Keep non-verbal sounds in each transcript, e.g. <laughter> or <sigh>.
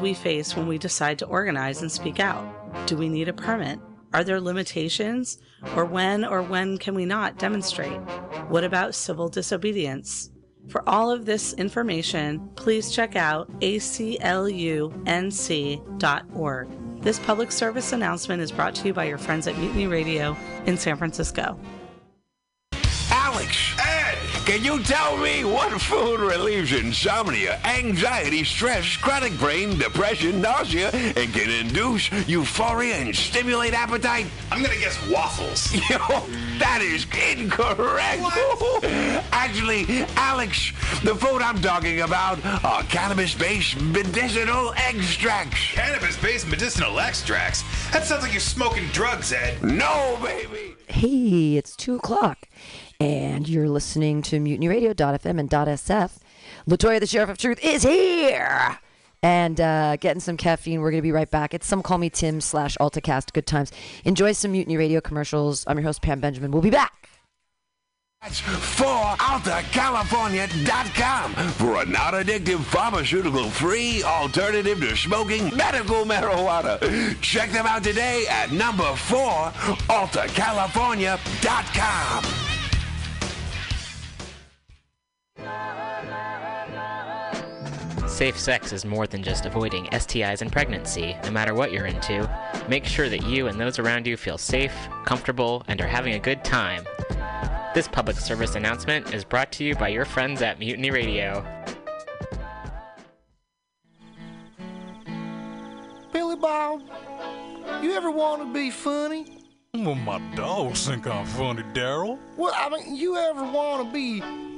we face when we decide to organize and speak out. Do we need a permit? Are there limitations? Or when or when can we not demonstrate? What about civil disobedience? For all of this information, please check out aclunc.org. This public service announcement is brought to you by your friends at Mutiny Radio in San Francisco. Alex! Ed! Can you tell me what food relieves insomnia, anxiety, stress, chronic brain, depression, nausea, and can induce euphoria and stimulate appetite? <laughs> I'm gonna guess waffles. <laughs> Yo, that is incorrect. <laughs> Actually, Alex, the food I'm talking about are cannabis-based medicinal extracts. Cannabis-based medicinal extracts? That sounds like you're smoking drugs, Ed. No, baby. Hey, it's 2 o'clock, and you're listening to MutinyRadio.fm and .sf. Latoya, the Sheriff of Truth, is here! And uh, getting some caffeine. We're going to be right back. It's Some Call Me Tim slash AltaCast. Good times. Enjoy some Mutiny Radio commercials. I'm your host, Pam Benjamin. We'll be back. For AltaCalifornia.com for a non-addictive, pharmaceutical-free alternative to smoking medical marijuana. Check them out today at number four, AltaCalifornia.com. Safe sex is more than just avoiding STIs and pregnancy, no matter what you're into. Make sure that you and those around you feel safe, comfortable, and are having a good time. This public service announcement is brought to you by your friends at Mutiny Radio. Billy Bob, you ever want to be funny? Well, my dogs think I'm funny, Daryl. Well, I mean, you ever want to be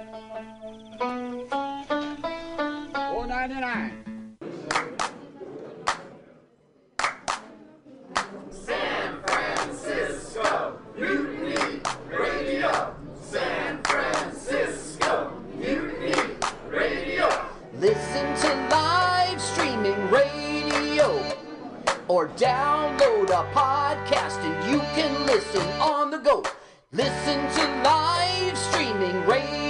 Four ninety nine. San Francisco Mutiny Radio. San Francisco Mutiny Radio. Listen to live streaming radio or download a podcast and you can listen on the go. Listen to live streaming radio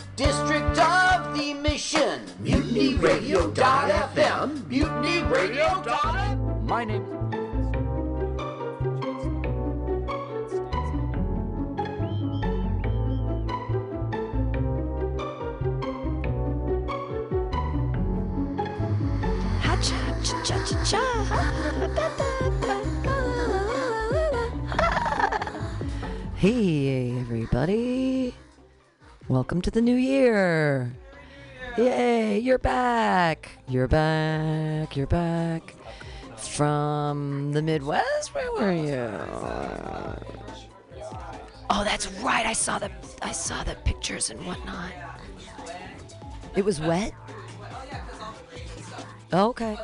District of the Mission. Mutiny Radio. FM. MutinyRadio.fm. MutinyRadio.fm. My name Hey, everybody. Welcome to the new year. Yay, you're back. You're back. You're back. From the Midwest? Where were you? Oh, that's right. I saw the I saw the pictures and whatnot. It was wet? Oh, okay.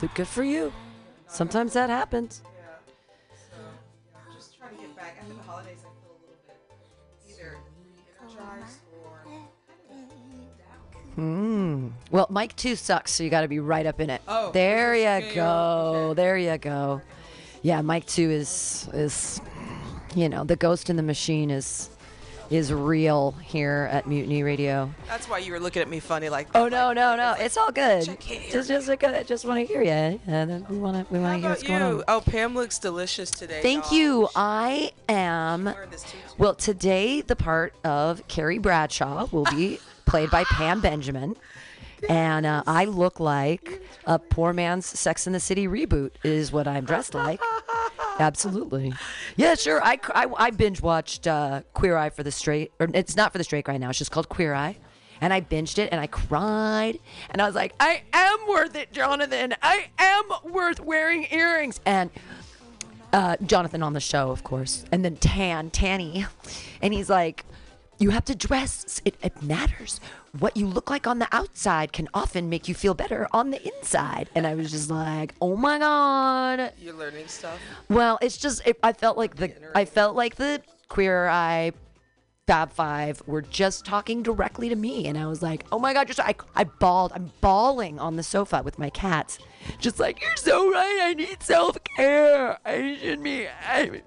But good for you. Sometimes that happens. just trying to get back after the holidays. I feel a little bit either energized or Mm. Well, Mike 2 sucks, so you got to be right up in it. Oh, there you is go. There you go. Yeah, Mike 2 is is you know, the ghost in the machine is is real here at Mutiny Radio. That's why you were looking at me funny like. that. Oh no, no, no. It's all good. Just just good, just want to hear you. And we want to we want to hear what's about going on. Oh, Pam looks delicious today. Thank you. I am. Wearing this tutu. Well, today the part of Carrie Bradshaw will be <laughs> played by Pam Benjamin. And uh, I look like a poor man's Sex in the City reboot, is what I'm dressed like. <laughs> Absolutely. Yeah, sure. I, I, I binge watched uh, Queer Eye for the Straight. Or it's not for the straight right now, it's just called Queer Eye. And I binged it and I cried. And I was like, I am worth it, Jonathan. I am worth wearing earrings. And uh, Jonathan on the show, of course, and then Tan, Tanny, and he's like, "You have to dress. It, it matters. What you look like on the outside can often make you feel better on the inside." And I was just like, "Oh my god!" You're learning stuff. Well, it's just it, I felt like the I felt like the Queer Eye Fab Five were just talking directly to me, and I was like, "Oh my god!" Just I I bawled. I'm bawling on the sofa with my cats, just like you're so right. I need self care. I should be. I...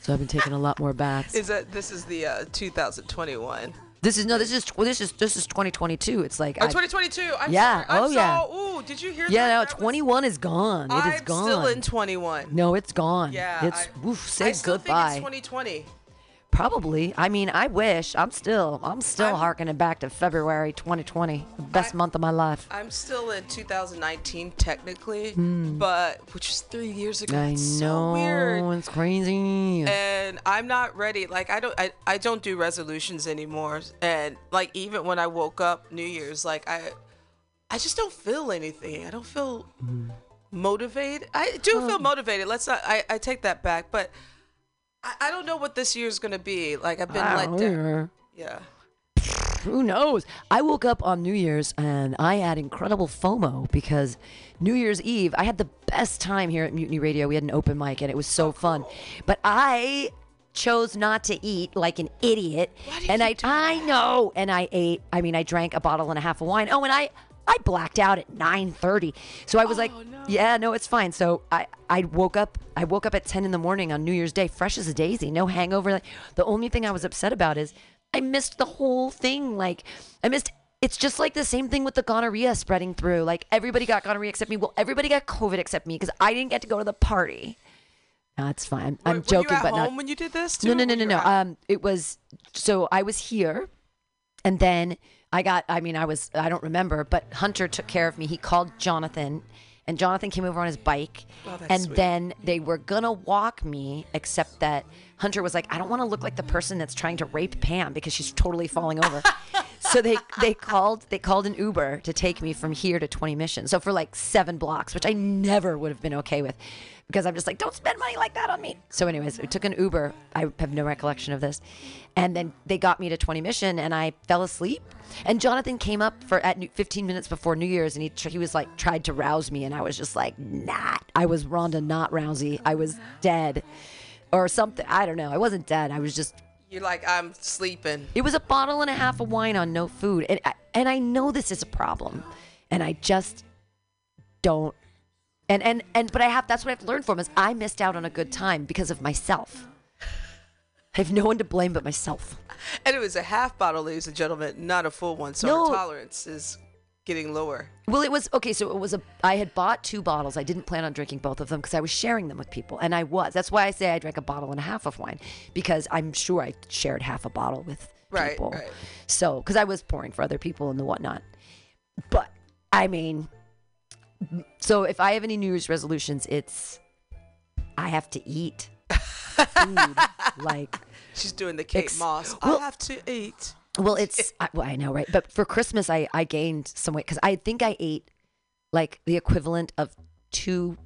so I've been taking a lot more baths. Is that this is the uh, 2021? This is no. This is well, this is this is 2022. It's like Oh, I- 2022. I'm Yeah, sorry. I'm oh, yeah. so- Ooh, did you hear yeah. that? No, That was- 21 is gone. It is gone I'm still in 21. no, it's gone. Yeah, it's I- oof, say I still goodbye. think it's 2020. Probably. I mean, I wish. I'm still. I'm still harkening back to February 2020, the best month of my life. I'm still in 2019 technically, but which is three years ago. I It's know. so weird. It's crazy. and I'm not ready. Like I don't, I, I don't do resolutions anymore. And like even when I woke up New Year's, like I, I just don't feel anything. I don't feel Hmm. motivated. I do feel motivated. Let's not. I, I take that back. But I, I don't know what this year's gonna be. Like I've been let down. Yeah. Who knows? I woke up on New Year's and I had incredible FOMO because New Year's Eve, I had the best time here at Mutiny Radio. We had an open mic and it was so fun. But I chose not to eat like an idiot. and I I know. And I ate, I mean, I drank a bottle and a half of wine. Oh, and I I blacked out at 9:30. So I was like, yeah, no, it's fine. So I I woke up I woke up at 10 in the morning on New Year's Day, fresh as a daisy, no hangover. Like, The only thing I was upset about is I missed the whole thing. Like I missed it's just like the same thing with the gonorrhea spreading through. Like everybody got gonorrhea except me. Well, everybody got COVID except me because I didn't get to go to the party. No, it's fine. I'm Were- joking, were you at but home not. when you did this? No, too, no, or no, no, no. out? Um, it was so I was here, and then I got. I mean, I was. I don't remember, but Hunter took care of me. He called Jonathan, and Jonathan came over on his bike, Oh, and sweet. then they were gonna walk me, except that Hunter was like, "I don't want to look like the person that's trying to rape Pam because she's totally falling over." <laughs> so they they called they called an Uber to take me from here to 20 Mission. So for like seven blocks, which I never would have been okay with, because I'm just like, don't spend money like that on me. So, anyways, we took an Uber. I have no recollection of this, and then they got me to 20 Mission, and I fell asleep. And Jonathan came up for at 15 minutes before New Year's, and he he was like tried to rouse me, and I was just like, not. I was Ronda, not Rousey. I was dead, or something. I don't know. I wasn't dead. I was just You're like I'm sleeping. it was a bottle and a half of wine on no food, and I, and I know this is a problem, and I just don't. And and and but I have that's what I've learned from is I missed out on a good time because of myself. I have no one to blame but myself. And it was a half bottle, ladies and gentlemen, not a full one. So No. our tolerance is getting lower. Well, it was okay. So it was a. I had bought two bottles. I didn't plan on drinking both of them because I was sharing them with people, and I was. That's why I say I drank a bottle and a half of wine because I'm sure I shared half a bottle with Right, people. right. So because I was pouring for other people and the whatnot. But I mean, so if I have any New Year's resolutions, it's I have to eat food <laughs> like. She's doing the Kate Ex- Moss. well- I have to eat. Well, it's I, well, I know, right? But for Christmas, I I gained some weight because I think I ate like the equivalent of two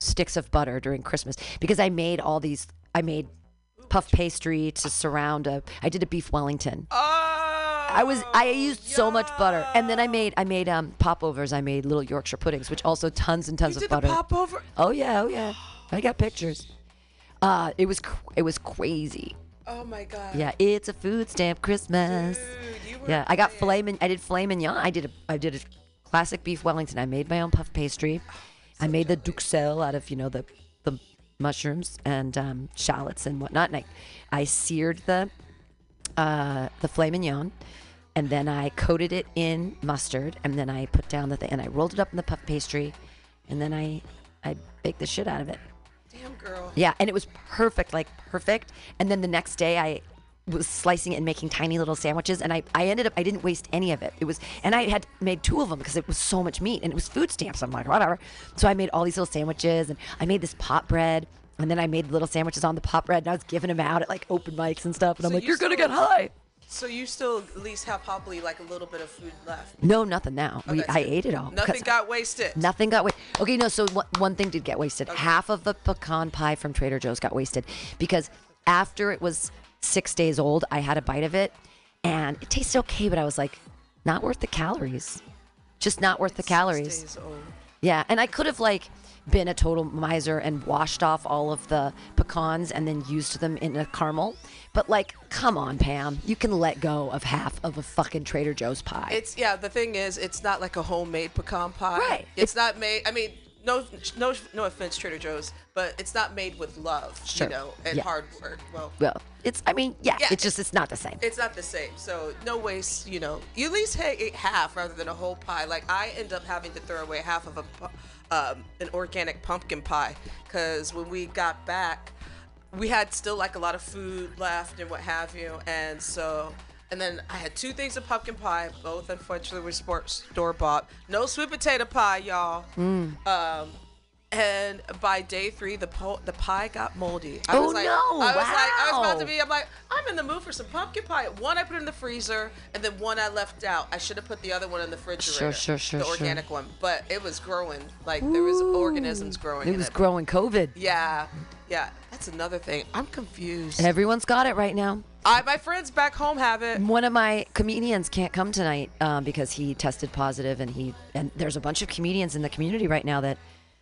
sticks of butter during Christmas because I made all these. I made puff pastry to surround a. I did a beef Wellington. Oh, I was I used so much butter, and then I made I made um popovers. I made little Yorkshire puddings, which also tons and tons You of did butter. the popover. Oh yeah, oh yeah. I got pictures. Uh, it was cr- it was crazy. Oh my god. Yeah, it's a food stamp Christmas. Dude, you Yeah, I got filet. Min- I did filet mignon. I did a. I did a classic beef Wellington. I made my own puff pastry. I made the duxelle out of you know the the mushrooms and um, shallots and whatnot. And I, I seared the uh, the filet mignon, and then I coated it in mustard, and then I put down the thing, and I rolled it up in the puff pastry, and then I I baked the shit out of it. Damn girl. Yeah, and it was perfect, like perfect. And then the next day, I was slicing it and making tiny little sandwiches, and I, I ended up I didn't waste any of it. It was, and I had made two of them because it was so much meat, and it was food stamps. I'm like, whatever. So I made all these little sandwiches, and I made this pot bread. And then I made little sandwiches on the pop bread, and I was giving them out at like open mics and stuff. And I'm like, you "You're gonna get high." So you still at least have probably like a little bit of food left. No, nothing now. Oh, we, I good. ate it all. Nothing got wasted. Nothing got wasted. Okay, no. So one, one thing did get wasted. Half of the pecan pie from Trader Joe's got wasted because after it was six days old, I had a bite of it, and it tasted okay, but I was like, not worth the calories. Just not worth the calories. Days old. Yeah, and I could have like been a total miser and washed off all of the pecans and then used them in a caramel. But like, come on, Pam, you can let go of half of a fucking Trader Joe's pie. It's yeah. The thing is, it's not like a homemade pecan pie. Right. It's not made. I mean, no, no, no offense, Trader Joe's, but it's not made with love. Sure. You know, and Yeah. hard work. Well, well, it's. I mean, yeah, Yeah, it's just it's not the same. It's not the same. So no waste. You know, you at least eat half rather than a whole pie. Like I end up having to throw away half of a um, an organic pumpkin pie because when we got back, we had still like a lot of food left and what have you, and so. And then I had two things of pumpkin pie, both unfortunately were sport store bought. No sweet potato pie, y'all. Mm. Um, and by day three, the po- the pie got moldy. I Oh, was like, no. I was like, I was about to be. I'm like, I'm in the mood for some pumpkin pie. One I put in the freezer, and then one I left out. I should have put the other one in the refrigerator. sure, sure, sure. The sure. organic one, but it was growing. Like there was organisms growing. It was it. growing COVID. Yeah, yeah. That's another thing. I'm confused. Everyone's got it right now. I, my friends back home have it. One of my comedians can't come tonight um, because he tested positive, and he and there's a bunch of comedians in the community right now that.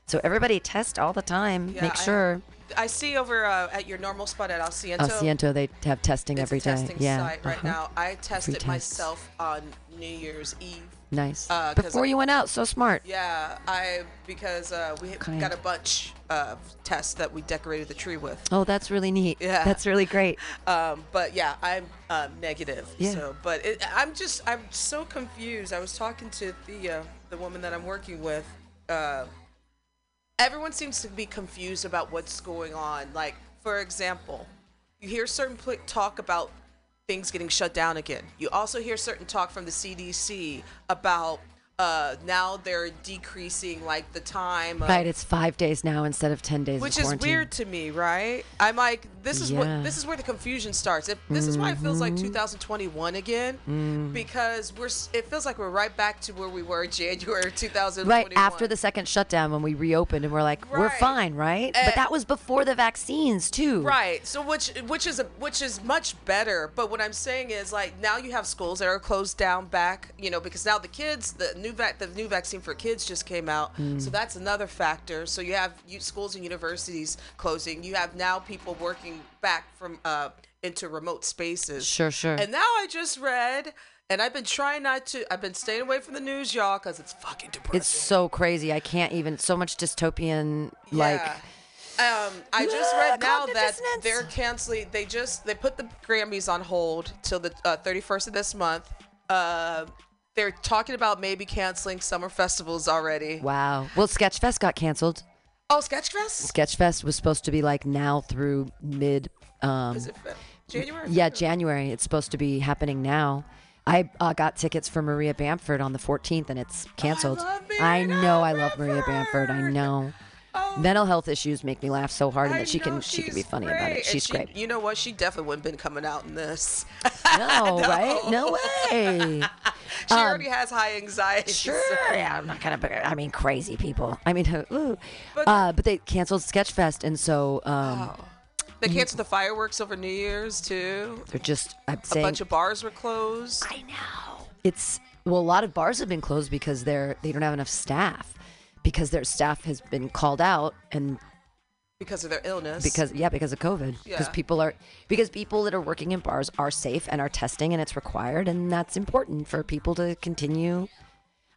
So everybody test all the time. Yeah, Make sure. I see over uh, at your normal spot at Alciento. Oh, Ciento, they have testing every day. testing yeah. site right uh-huh. now. I tested myself on New Year's Eve. Nice. Uh, Before I- you went out, so smart. Yeah, I because uh, we Kind. got a bunch of tests that we decorated the tree with. Oh, that's really neat. Yeah. That's really great. <laughs> Um, but yeah, I'm um, negative. Yeah. So, but it, I'm just I'm so confused. I was talking to Thea, the woman that I'm working with. Uh, everyone seems to be confused about what's going on. Like, for example, you hear certain pl- talk about things getting shut down again. You also hear certain talk from the CDC about uh, now they're decreasing like the time. Of, Right, it's five days now instead of ten days. which is quarantine. weird to me, right? I'm like, this is Yeah. what this is where the confusion starts. If this is why it feels like Mhm. 2021 again, Mm. because we're it feels like we're right back to where we were in January 2021. <laughs> Right after the second shutdown, when we reopened, and we're like, we're fine, right? Eh. but that was before the vaccines too. Right. So which which is a, which is much better. But what I'm saying is like now you have schools that are closed down back, you know, because now the kids, the new vac, the new vaccine for kids just came out. Mm. So that's another factor. So you have you, schools and universities closing. You have now people working back from uh into remote spaces. Sure, sure. And now I just read. And I've been trying not to. I've been staying away from the news, y'all, because it's fucking depressing. It's so crazy. I can't even. So much dystopian. Like, Um, I just read now that dissonance. they're canceling. They just they put the Grammys on hold till the uh, 31st of this month. Uh, they're talking about maybe canceling summer festivals already. wow. Well, Sketchfest got canceled. Oh, Sketchfest? Sketchfest was supposed to be like now through mid. Um, Is it January? Yeah, January. It's supposed to be happening now. I uh, got tickets for Maria Bamford on the 14th, and it's canceled. I, know I love Maria Bamford. I know. Mental health issues make me laugh so hard, and Oh. That she can she can be funny about it. She's she- great. You know what? She definitely wouldn't been coming out in this. No, <laughs> right? No way. <laughs> She Um, already has high anxiety. Sure. so- Yeah, I'm not gonna. I mean, crazy people. I mean, <laughs> ooh. uh, but they canceled Sketchfest, and so um, They canceled the fireworks over New Year's too. they're just. I'm A saying bunch of bars were closed. I know. it's well, a lot of bars have been closed because they're they don't have enough staff because their staff has been called out and because of their illness. because yeah because of covid because Yeah. people are because people that are working in bars are safe and are testing and it's required and that's important for people to continue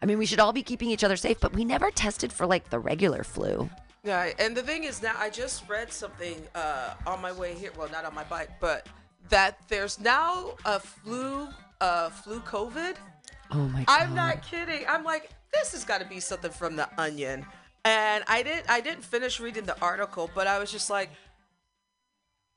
i mean we should all be keeping each other safe but we never tested for like the regular flu Yeah, and the thing is now I just read something uh, on my way here. Well, not on my bike, but that there's now a flu, uh, flu COVID. oh my god I'm not kidding. I'm like, this has got to be something from the Onion. And I didn't, I didn't finish reading the article, but I was just like,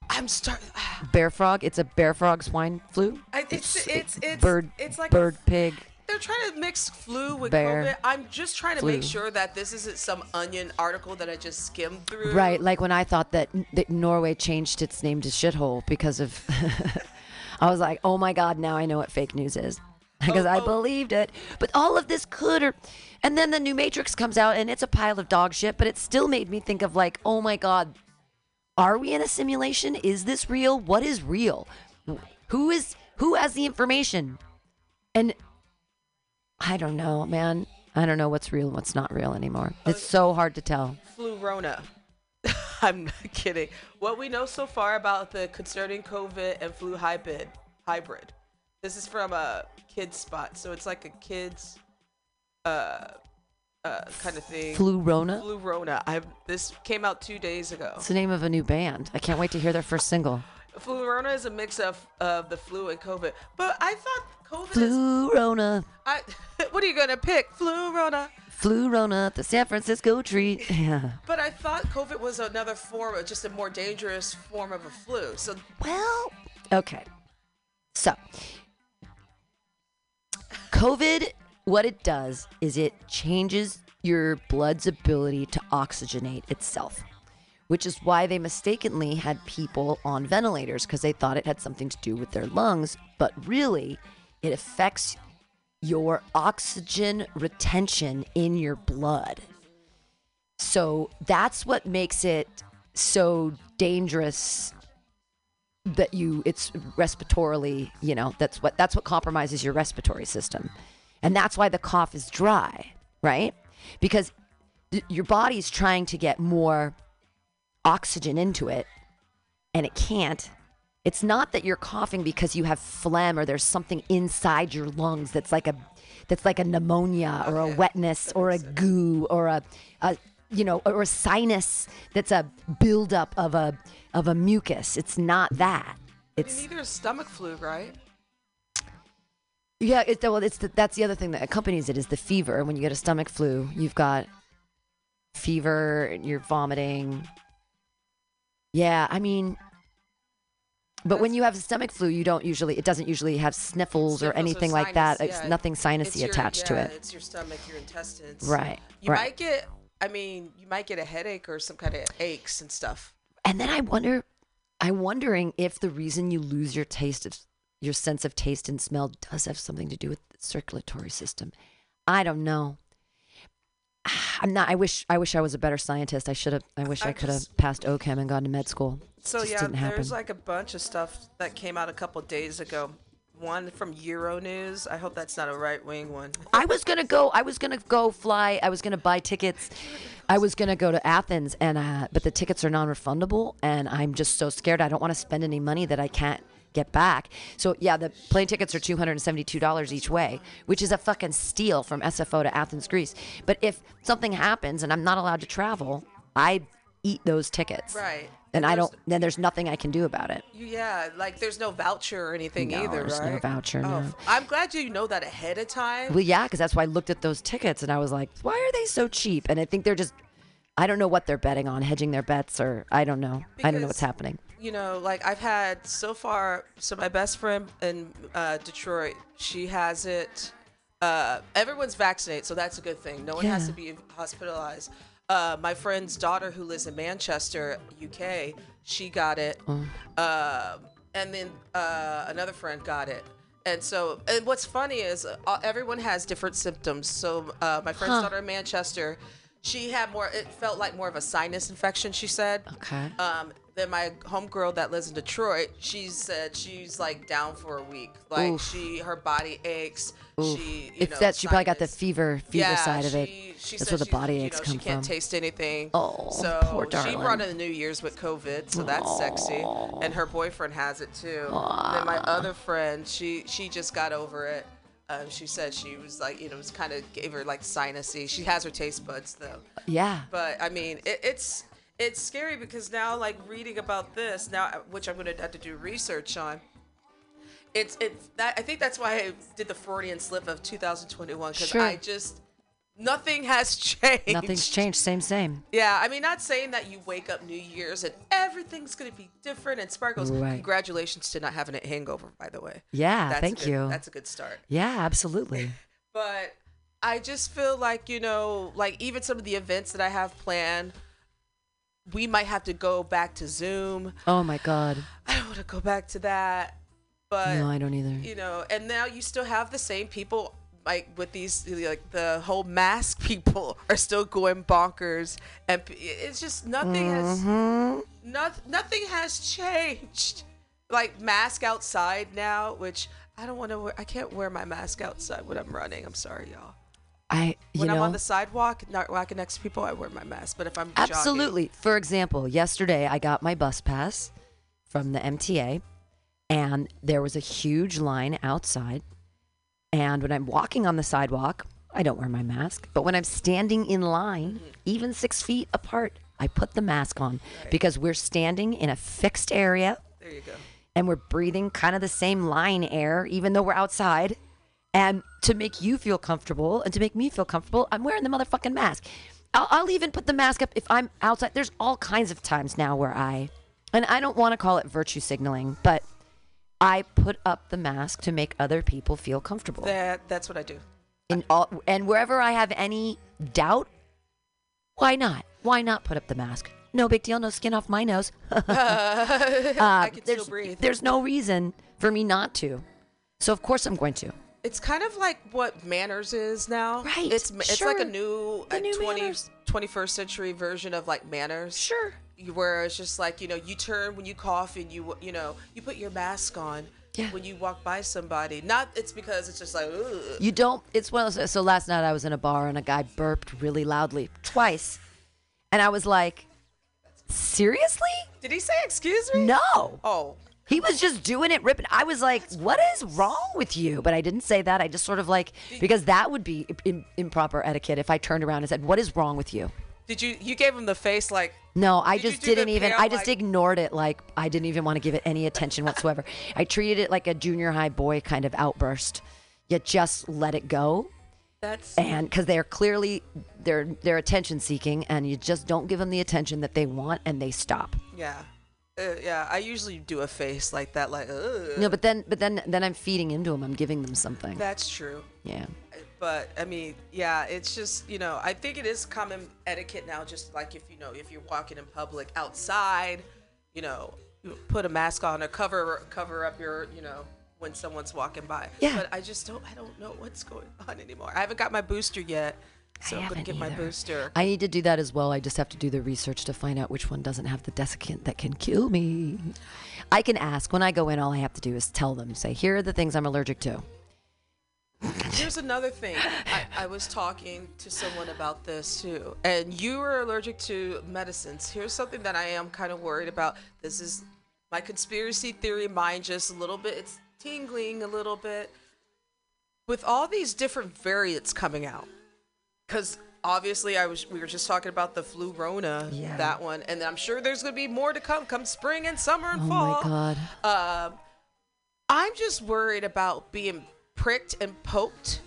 I'm starting. <sighs> bear frog it's a bear frog swine flu I, it's, it's, it's, bird it's like bird pig they're trying to mix flu with Bear. COVID. I'm just trying to make sure that this isn't some Onion article that I just skimmed through. Right, like when I thought that, that Norway changed its name to shithole because of. <laughs> I was like, oh my god, now I know what fake news is <laughs> because oh, I oh. believed it. But all of this could, or, and then the new Matrix comes out and it's a pile of dog shit. But it still made me think of like, oh my god, are we in a simulation? Is this real? What is real? Who is who has the information? And I don't know, man. I don't know what's real and what's not real anymore. It's so hard to tell. flu Rona. <laughs> I'm not kidding. What we know so far about the concerning COVID and flu hybrid, hybrid. This is from a kids spot, so it's like a kids, uh, uh, kind of thing. Flu Rona? Flu Rona. I this came out two days ago. It's the name of a new band. I can't wait to hear their first single. Flu Rona is a mix of of the flu and COVID, but I thought COVID. Flu Rona, I, <laughs> what are you gonna pick? Flu Rona. Flu Rona, the San Francisco treat. <laughs> Yeah. But I thought COVID was another form, of just a more dangerous form of a flu. So Well, okay. So, COVID, what it does is it changes your blood's ability to oxygenate itself, which is why they mistakenly had people on ventilators because they thought it had something to do with their lungs, but really, it affects your oxygen retention in your blood. So that's what makes it so dangerous that you it's respiratorily, you know, that's what that's what compromises your respiratory system. And that's why the cough is dry, right? Because th- your body's trying to get more oxygen into it and it can't. It's not that you're coughing because you have phlegm or there's something inside your lungs that's like a that's like a pneumonia or a wetness or a goo or a, a you know or a sinus that's a buildup of a of a mucus. It's not that. It's neither is stomach flu, right? Yeah, it's well, it's the, that's the other thing that accompanies it is the fever. When you get a stomach flu, you've got fever, and you're vomiting. Yeah, I mean, but when you have a stomach flu, you don't usually. It doesn't usually have sniffles, or anything like sinus, that. It's yeah. nothing It's sinusy your- attached to it. It's your stomach, your intestines. Right, You right. might get. I mean, you might get a headache or some kind of aches and stuff. And then I wonder, I'm wondering if the reason you lose your taste of your sense of taste and smell does have something to do with the circulatory system. I don't know. <sighs> I'm not. I wish. I wish I was a better scientist. I should have. I wish I, I could have passed OChem and gone to med school. It So yeah, there's like a bunch of stuff that came out a couple days ago. One from Euronews. I hope that's not a right wing one. I was gonna go. I was gonna go fly. I was gonna buy tickets. I was gonna go to Athens, and uh, but the tickets are non-refundable, and I'm just so scared. I don't want to spend any money that I can't get back. So yeah, the plane tickets are two hundred and seventy-two dollars each way, which is a fucking steal from SFO to Athens, Greece. But if something happens and I'm not allowed to travel, I eat those tickets. Right. And I don't. Then there's nothing I can do about it. Yeah, like there's no voucher or anything No, either, there's no right? voucher, Oh, no. I'm glad you know that ahead of time. Well, yeah, because that's why I looked at those tickets and I was like, why are they so cheap? And I think they're just, I don't know what they're betting on, hedging their bets, or I don't know. I don't know what's happening. you know, like I've had so far. So my best friend in uh, Detroit, she has it. Uh, everyone's vaccinated, so that's a good thing. No one has to be hospitalized. Uh, my friend's daughter, who lives in Manchester, UK, she got it. Oh. Uh, and then uh, another friend got it. And so, and what's funny is uh, everyone has different symptoms. So, uh, my friend's Huh. daughter in Manchester, she had more. It felt like more of a sinus infection. She said. Okay. Um, then my homegirl that lives in Detroit, she said she's like down for a week. Like Oof. she, her body aches. Oof. She, you it's know, that she probably got the fever fever yeah, side of it. she- she That's where the body you aches know, come She can't from. taste anything. Oh, so poor she brought in the New Year's with COVID, so that's sexy. And her boyfriend has it too. Then my other friend, she she just got over it. Um, she said she was like, you know, it was kind of gave her like sinusy. She has her taste buds though. Yeah. But I mean, it, it's it's scary because now, like reading about this now, which I'm gonna have to do research on. It's it's that I think that's why I did the Freudian slip of 2021 because Sure. I just nothing has changed. Nothing's changed. Same, same. Yeah, I mean, not saying that you wake up New Year's and everything's gonna be different and sparkles. Right. Congratulations to not having a hangover, by the way. Yeah, That's thank good- you. That's a good start. Yeah, absolutely. <laughs> But I just feel like, you know, like even some of the events that I have planned, we might have to go back to Zoom. Oh my God. <sighs> I don't want to go back to that. But No, I don't either. You know, and now you still have the same people like with these like the whole mask <laughs> people are still going bonkers and it's just nothing has mm-hmm. not, nothing has changed. Like mask outside now, which I don't want to wear I can't wear my mask outside when I'm running. I'm sorry, y'all. I, you When know, I'm on the sidewalk, not walking next to people, I wear my mask. But if I'm jogging- Absolutely. For example, yesterday I got my bus pass from the MTA, and there was a huge line outside. And when I'm walking on the sidewalk, I don't wear my mask. But when I'm standing in line, Mm-hmm. even six feet apart, I put the mask on because we're standing in a fixed area there you go. and we're breathing kind of the same line air, even though we're outside. And to make you feel comfortable and to make me feel comfortable, I'm wearing the motherfucking mask. I'll, I'll even put the mask up if I'm outside. There's all kinds of times now where I, and I don't want to call it virtue signaling, but I put up the mask to make other people feel comfortable. That that's what I do. In all, and wherever I have any doubt, why not? Why not put up the mask? No big deal. No skin off my nose. <laughs> <laughs> I Uh, can there's, still breathe. There's no reason for me not to. So of course I'm going to. It's kind of like what manners is now. Right, It's it's like a new, The new 20, manners. 21st century version of like manners. Sure. Where it's just like you know you turn when you cough and you you know you put your mask on. Yeah. When you walk by somebody, not it's because it's just like Ugh. You don't. It's one of those. So last night I was in a bar and a guy burped really loudly twice, and I was like, "Seriously? Did he say excuse me? No." Oh. He was just doing it, ripping. I was like, "What is wrong with you?" But I didn't say that. I just sort of like because that would be im- improper etiquette if I turned around and said, "What is wrong with you?" Did you you gave him the face like No, I Did just didn't even. I just like- ignored it. Like I didn't even want to give it any attention whatsoever. I treated it like a junior high boy kind of outburst. You just let it go, that's and because they're clearly they're they're attention seeking, and you just don't give them the attention that they want, and they stop. yeah. Uh, yeah, I usually do a face like that, like, Ugh. No, but then but then then I'm feeding into them. I'm giving them something. That's true. Yeah. But I mean, yeah, it's just you know, I think it is common etiquette now. Just like if you know, if you're walking in public outside, you know, you put a mask on or cover cover up your, you know, when someone's walking by. Yeah. But I just don't, I don't know what's going on anymore. I haven't got my booster yet, so I I'm gonna get my booster. I need to do that as well. I just have to do the research to find out which one doesn't have the desiccant that can kill me. I can ask when I go in. All I have to do is tell them, say, "Here are the things I'm allergic to." Here's another thing. I, I was talking to someone about this too, and you are allergic to medicines. Here's something that I am kind of worried about. This is my conspiracy theory mind, just a little bit. It's tingling a little bit with all these different variants coming out. Because obviously, I was we were just talking about the flu Rona, Yeah. that one, and I'm sure there's gonna be more to come, come spring and summer and Oh fall. my god. Um, I'm just worried about being pricked and poked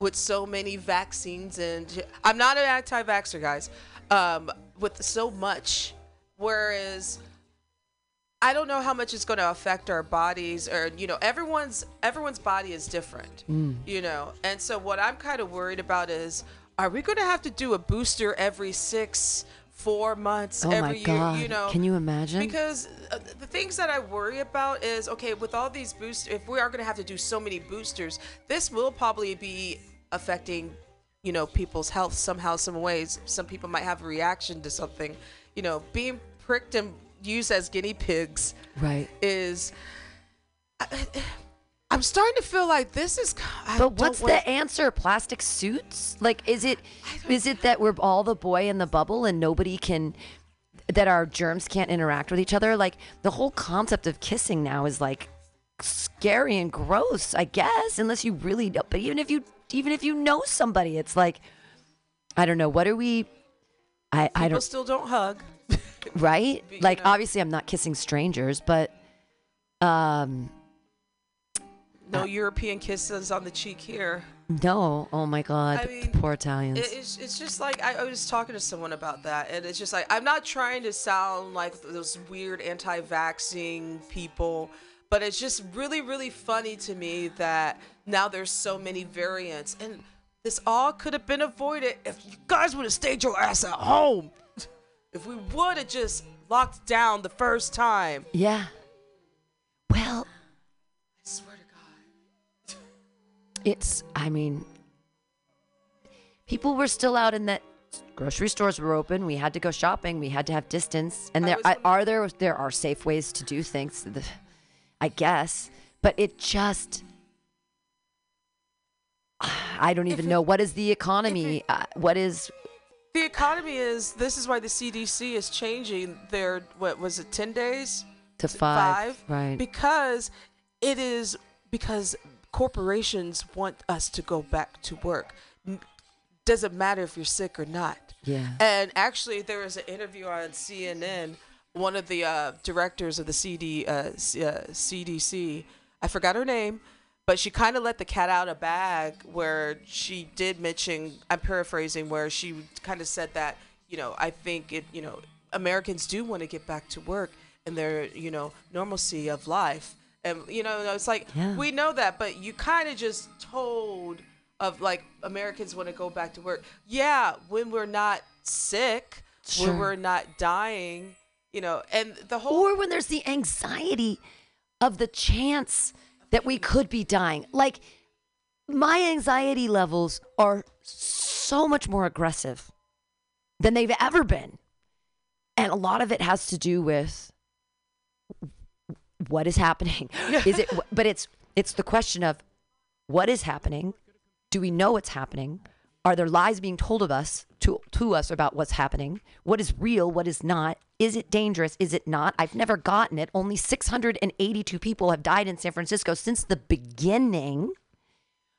with so many vaccines, and I'm not an anti-vaxxer, guys. Um, with so much, whereas I don't know how much it's going to affect our bodies, or you know, everyone's everyone's body is different, you know, and so what I'm kind of worried about is, are we going to have to do a booster every six, four months, Oh every my year? god. You know, Can you imagine? because uh, the things that I worry about is okay, with all these boosters, if we are going to have to do so many boosters, this will probably be affecting you know, people's health somehow, some ways. Some people might have a reaction to something. You know, being pricked and used as guinea pigs Right. is. I, I'm starting to feel like this is. I But what's want- the answer? Plastic suits? Like, is it is it that we're all the boy in the bubble and nobody can that our germs can't interact with each other? Like the whole concept of kissing now is like scary and gross, I guess, unless you really know. But even if you even if you know somebody, it's like I don't know. What are we? I I don't still don't hug. right. <laughs> you Like know. obviously, I'm not kissing strangers, but um. No European kisses on the cheek here. No, oh my God, I mean, poor Italians. It, it's, it's just like I, I was talking to someone about that, and it's just like I'm not trying to sound like those weird anti-vaxxing people, but it's just really, really funny to me that now there's so many variants, and this all could have been avoided if you guys would have stayed your ass at home. <laughs> If we would have just locked down the first time. Yeah. Well, it's, I mean, people were still out in that grocery stores were open. We had to go shopping. We had to have distance. And I there was I, are there there are safe ways to do things. The- I guess, but it just I don't even it- know what is the economy. uh, what is The economy is. This is why the CDC is changing their. What was it? Ten days. to five, right? Because it is because corporations want us to go back to work. Doesn't matter if you're sick or not. Yeah. And actually, there was an interview on CNN. One of the uh, directors of the CD, uh, C- uh, CDC, I forgot her name, but she kind of let the cat out of bag where she did mention, I'm paraphrasing, where she kind of said that, you know, I think it, you know, Americans do want to get back to work and their, you know, normalcy of life. And, you know, it's like, Yeah. we know that, but you kind of just told of like Americans want to go back to work. Yeah, when we're not sick, Sure. when we're not dying, you know, and the whole or when there's the anxiety of the chance that we could be dying. Like my anxiety levels are so much more aggressive than they've ever been. And a lot of it has to do with what is happening. Is it but it's it's the question of what is happening? Do we know what's happening? Are there lies being told of us to to us about what's happening? What is real? What is not? Is it dangerous? Is it not? I've never gotten it. Only 682 people have died in San Francisco since the beginning.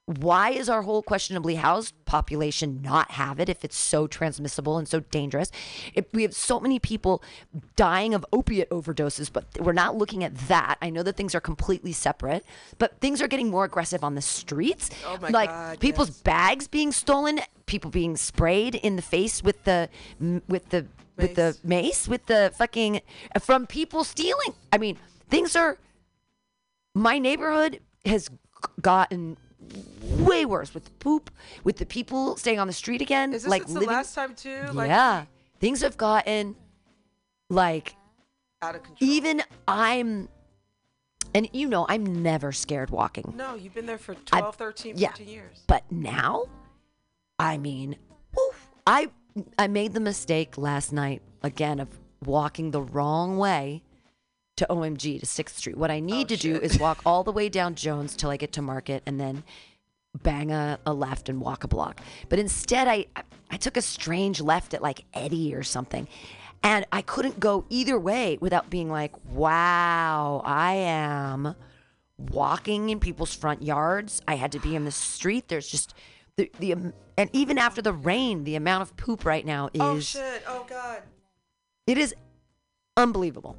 Why is our whole questionably housed population not have it if it's so transmissible and so dangerous? If we have so many people dying of opiate overdoses, but we're not looking at that. I know that things are completely separate, but things are getting more aggressive on the streets. Oh my like God, people's yes. bags being stolen, people being sprayed in the face with the with the with the mace, with the fucking from people stealing. I mean, things are my neighborhood has gotten way worse with the poop, with the people staying on the street again. is this like living, the last time too? Like yeah, things have gotten like out of control. even I'm, and you know, I'm never scared walking. no, you've been there for I- 12, 13, yeah. 14 years. But now, I mean, oof, I I made the mistake last night again of walking the wrong way to OMG to Sixth Street. What I need Oh, to do is walk all the way down Jones till I get to Market, and then bang a, a left and walk a block. But instead, I I took a strange left at like Eddy or something. And I couldn't go either way without being like, wow, I am walking in people's front yards. I had to be in the street. There's just the the um, and even after the rain, the amount of poop right now is oh shit! Oh god! it is unbelievable.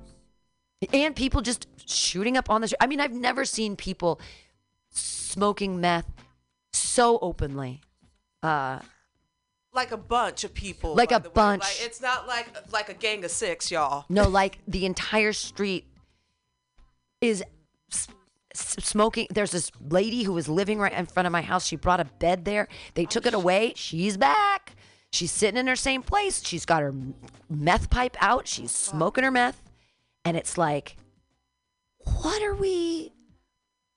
And people just shooting up on the street. I mean, I've never seen people smoking meth so openly. Uh Like a bunch of people. Like a bunch. Like, it's not like like a gang of six, y'all. no, like the entire street is s- s- smoking. There's this lady who was living right in front of my house. She brought a bed there. They took it away. She's back. She's sitting in her same place. She's got her meth pipe out. She's smoking her meth. And it's like, what are we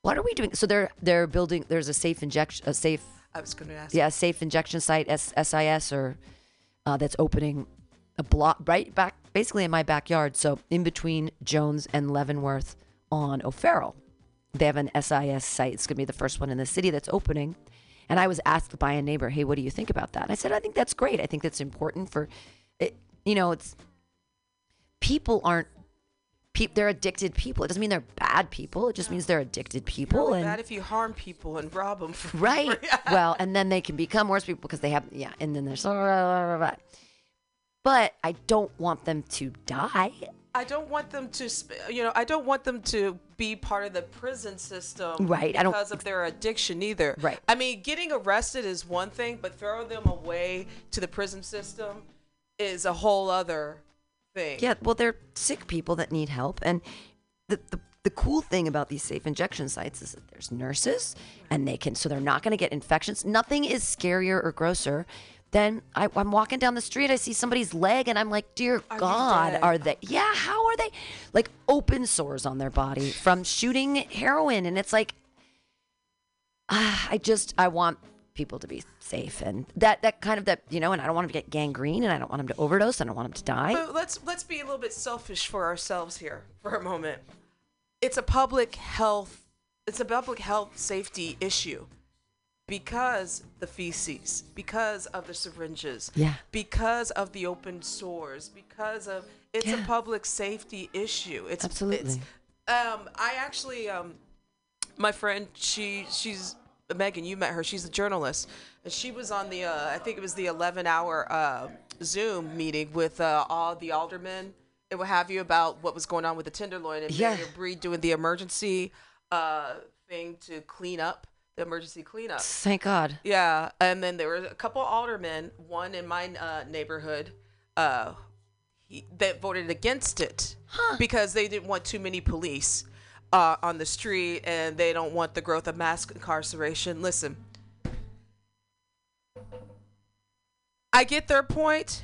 what are we doing? So they're they're building there's a safe injection a safe I was going to ask. Yeah, safe injection site, S- SIS, or uh, that's opening a block right back, basically in my backyard. So in between Jones and Leavenworth on O'Farrell, they have an SIS site. It's going to be the first one in the city that's opening. And I was asked by a neighbor, "Hey, what do you think about that?" And I said, "I think that's great. I think that's important for, it, you know, it's people aren't." Pe- they're addicted people. It doesn't mean they're bad people. It just means they're addicted people. Really and bad if you harm people and rob them. Right. <laughs> well, and then they can become worse people because they have yeah, and then there's but I don't want them to die. I don't want them to, you know, I don't want them to be part of the prison system, Right, I don't- Because of their addiction either. Right. I mean, getting arrested is one thing, but throw them away to the prison system is a whole other thing. Yeah, well, they're sick people that need help, and the the, the cool thing about these safe injection sites is that there's nurses, and they can so they're not going to get infections. Nothing is scarier or grosser. Than I, I'm walking down the street, I see somebody's leg, and I'm like, "Dear Are God, are they? Yeah, how are they? Like open sores on their body from shooting heroin, and it's like, ah, I just I want people to be safe, and that that kind of that you know, and I don't want them to get gangrene, and I don't want them to overdose, and I don't want them to die. But let's let's be a little bit selfish for ourselves here for a moment. It's a public health it's a public health safety issue because the feces, because of the syringes, Yeah. because of the open sores, because of it's a public safety issue. It's Absolutely. It's, um, I actually um, my friend she she's Megan. You met her. She's a journalist, and she was on the uh, I think it was the 11 hour uh, Zoom meeting with uh, all the aldermen and what have you about what was going on with the Tenderloin and Yeah. Mayor Breed doing the emergency uh, thing to clean up the emergency cleanup. Thank God. Yeah, and then there were a couple aldermen, one in my uh, neighborhood, uh, he, that voted against it because they didn't want too many police uh, on the street and they don't want the growth of mass incarceration. Listen, I get their point,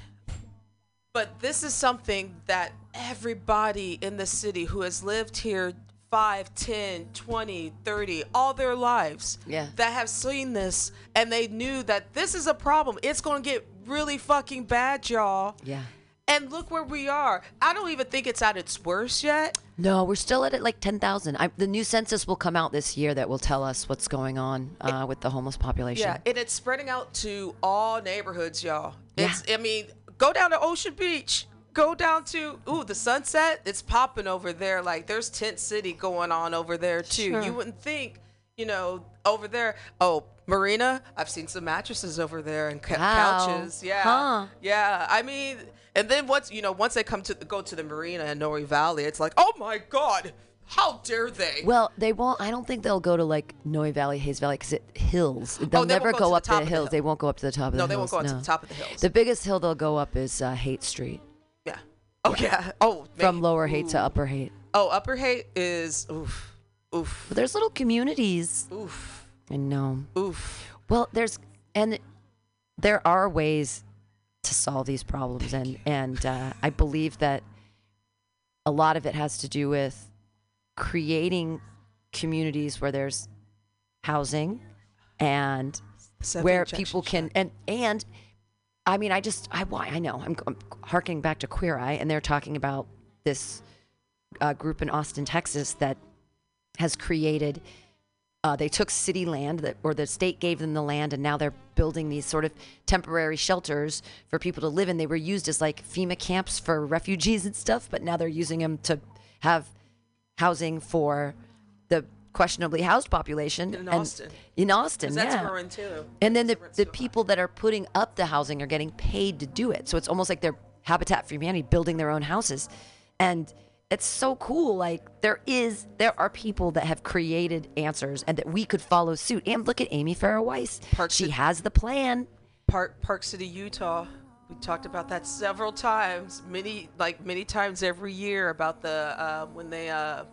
but this is something that everybody in the city who has lived here 5, 10, 20, 30, all their lives Yeah. that have seen this and they knew that this is a problem. It's going to get really fucking bad, y'all. Yeah. And look where we are. I don't even think it's at its worst yet. No, we're still at it like 10,000. I- The new census will come out this year that will tell us what's going on uh, with the homeless population. Yeah, and it's spreading out to all neighborhoods, y'all. It's I mean, go down to Ocean Beach. Go down to ooh, the sunset. It's popping over there. Like there's tent city going on over there too. Sure. You wouldn't think, you know, over there. Oh, Marina, I've seen some mattresses over there and Wow. couches. Yeah. Huh. Yeah. I mean, and then once, you know, once they come to go to the marina in Noe Valley, it's like, "Oh my god. How dare they?" Well, they won't. I don't think they'll go to like Noe Valley, Hayes Valley, because it hills. They'll Oh, they never go go, up the the hills. hill. They won't go up to the top of No, the hills. No, they won't go up to the top of the hills. The biggest hill they'll go up is uh, Haight Street, yeah. Oh yeah. <laughs> Oh, from. Lower Haight to Upper Haight. Oh, Upper Haight is oof, oof, But there's little communities. oof, I know. oof. Well, there's and there are ways to solve these problems, and and uh, I believe that a lot of it has to do with creating communities where there's housing and Seven where people can and and I mean I just I why I know I'm, I'm harking back to Queer Eye and they're talking about this uh, group in Austin, Texas that has created. Uh, they took city land that, or the state gave them the land, and now they're building these sort of temporary shelters for people to live in. They were used as like FEMA camps for refugees and stuff, but now they're using them to have housing for the questionably housed population In and- Austin. In Austin, that's yeah. growing too. And then the, the people that are putting up the housing are getting paid to do it. So it's almost like they're Habitat for Humanity building their own houses. And it's so cool. Like there is, there are people that have created answers and that we could follow suit. And look at Amy Farrah Weiss. Park she City- has the plan. Park Park City, Utah. We talked about that several times, many like many times every year about the uh, when they uh,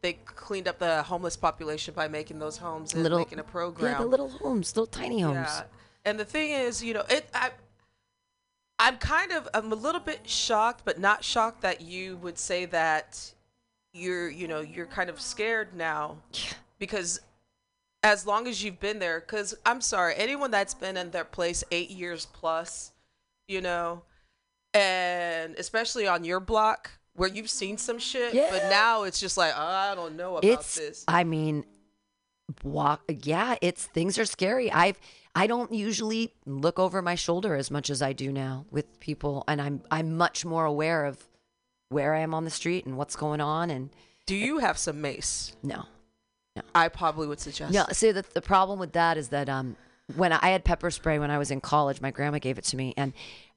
they cleaned up the homeless population by making those homes and Little, making a program. Yeah, the little homes, little tiny homes. Yeah. And the thing is, you know, it I I'm kind of I'm a little bit shocked, but not shocked that you would say that you're, you know, you're kind of scared now because as long as you've been there, because I'm sorry, anyone that's been in their place eight years plus, you know, and especially on your block where you've seen some shit, Yeah. but now it's just like oh, I don't know about it's this. i mean walk yeah it's things are scary i've i don't usually look over my shoulder as much as i do now with people and i'm i'm much more aware of where i am on the street and what's going on and Do you have some mace? no no I probably would suggest. no see the, the problem with that is that um when i had pepper spray when i was in college my grandma gave it to me and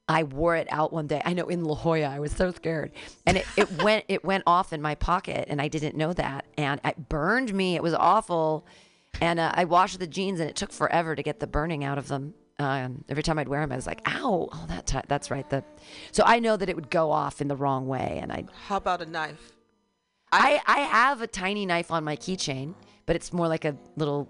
I wore it out one day. I know in La Jolla, I was so scared, and it, it <laughs> went it went off in my pocket, and I didn't know that, and it burned me. It was awful, and uh, I washed the jeans, and it took forever to get the burning out of them. Um, every time I'd wear them, I was like, "Ow!" Oh, that ti- that's right. The so I know that it would go off in the wrong way, and I How about a knife? I I have a tiny knife on my keychain, but it's more like a little.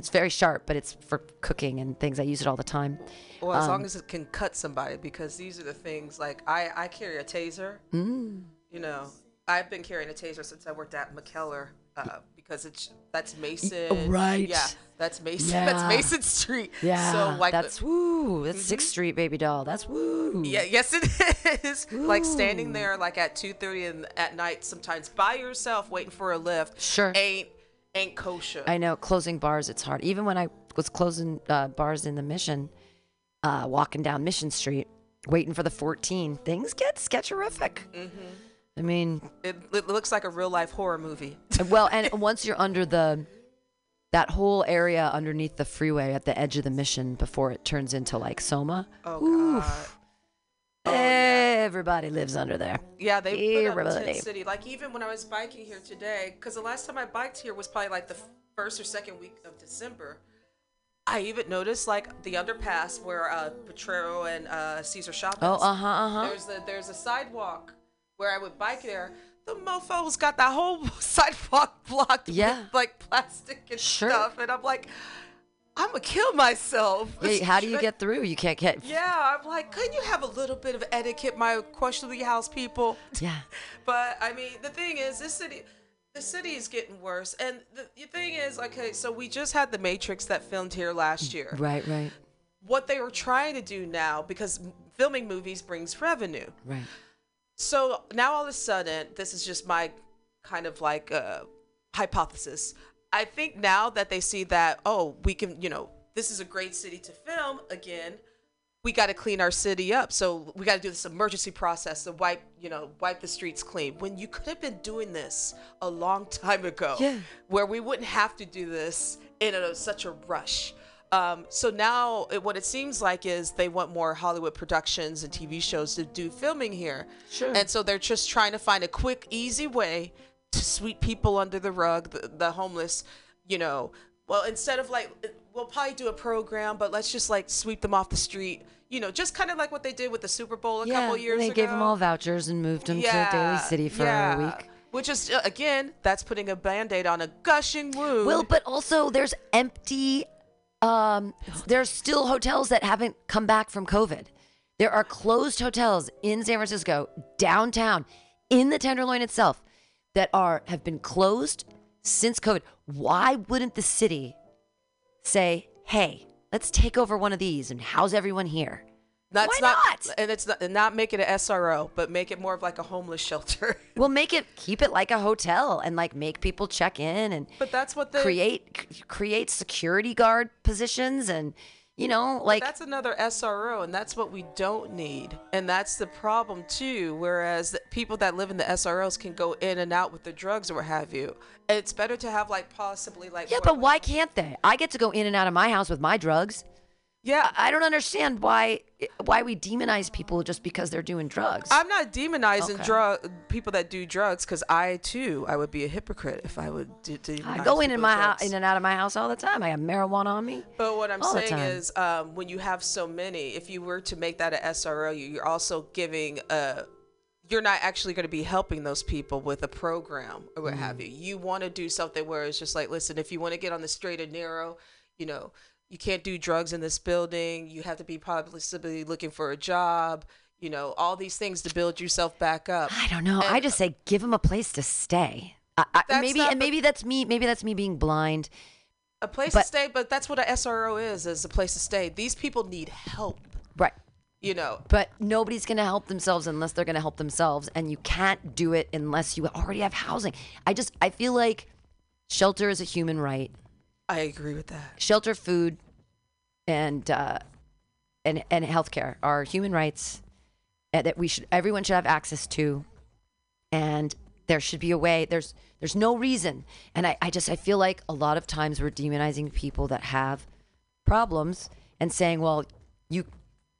It's very sharp, but it's for cooking and things. I use it all the time. Well, as Um, long as it can cut somebody, because these are the things like I I carry a taser. Mm. You know, I've been carrying a taser since I worked at McKellar. Uh, because it's that's Mason, right. Yeah, that's Mason. <laughs> Yeah. That's Mason Street. Yeah, so like that's woo. That's Sixth Street, baby doll. That's woo. Yeah, yes it <laughs> is. Like standing there like at two thirty in at night, sometimes by yourself waiting for a lift. Sure. Ain't ain't kosher. I know closing bars. It's hard. Even when I was closing uh, bars in the Mission, uh, walking down Mission Street, waiting for the 14, things get sketcherific. Mm-hmm. I mean, It, it looks like a real life horror movie. well, and <laughs> once you're under the that whole area underneath the freeway at the edge of the Mission before it turns into like Soma. Oh god. Everybody lives under there. Yeah, they put up Everybody. Tent City. Like even when I was biking here today, because the last time I biked here was probably like the first or second week of December. I even noticed like the underpass where uh, Potrero and uh, Cesar Chavez. Oh, uh-huh, uh-huh. There's a there's a sidewalk where I would bike there. The mofo's got that whole <laughs> sidewalk blocked Yeah. with like plastic and Sure. stuff, and I'm like, I'm gonna kill myself. Hey, how do you get through? You can't get. Yeah, I'm like, couldn't you have a little bit of etiquette, my questionably house people? Yeah. <laughs> But I mean, the thing is, this city, the city is getting worse, and the, the thing is, okay, so we just had the Matrix that filmed here last year. Right, right, What they were trying to do now, because filming movies brings revenue. right. So now all of a sudden, this is just my kind of like uh, hypothesis. I think now that they see that, oh, we can, you know, this is a great city to film again. We got to clean our city up. So we got to do this emergency process to wipe, you know, wipe the streets clean. When you could have been doing this a long time ago, Yeah. where we wouldn't have to do this in a, such a rush. Um, so now it, what it seems like is they want more Hollywood productions and TV shows to do filming here. Sure. And so they're just trying to find a quick, easy way to sweep people under the rug, the, the homeless, you know. Well, instead of like, we'll probably do a program, but let's just like sweep them off the street, you know, just kind of like what they did with the Super Bowl a yeah, couple years they ago. They gave them all vouchers and moved them to Daly City for a week. Which is, uh, again, that's putting a band aid on a gushing wound. Well, but also there's empty. Um, there's still hotels that haven't come back from COVID. There are closed hotels in San Francisco, downtown, in the Tenderloin itself, that are have been closed since COVID. Why wouldn't the city say, "Hey, let's take over one of these and house everyone here"? That's Why not, not? and it's not, and not make it an SRO, but make it more of like a homeless shelter. <laughs> We'll make it keep it like a hotel and like make people check in and But that's what the create create security guard positions and you know like that's another SRO, and that's what we don't need, and that's the problem too. Whereas people that live in the SROs can go in and out with the drugs or what have you. It's better to have like possibly like yeah but why can't they i get to go in and out of my house with my drugs yeah. i don't understand why why we demonize people just because they're doing drugs I'm not demonizing Okay. drug people that do drugs because I too I would be a hypocrite if I would do. i go in and my house in and out of my house all the time i have marijuana on me But what I'm saying is, um, when you have so many, if you were to make that a SRO, you- you're also giving a. You're not actually going to be helping those people with a program or what Mm. have you. You want to do something where it's just like, listen, if you want to get on the straight and narrow, you know, you can't do drugs in this building. You have to be possibly looking for a job. You know, all these things to build yourself back up. i don't know i just say give them a place to stay I, I, maybe and maybe that's me maybe that's me being blind A place But- to stay, but that's what a SRO is, is a place to stay. These people need help, Right. you know. But nobody's going to help themselves unless they're going to help themselves. And you can't do it unless you already have housing. I just, I feel like shelter is a human right. I agree with that. Shelter, food, and, uh, and, and healthcare are human rights that we should, everyone should have access to. And there should be a way, there's, there's no reason. And I, I just, I feel like a lot of times we're demonizing people that have problems and saying, well, you,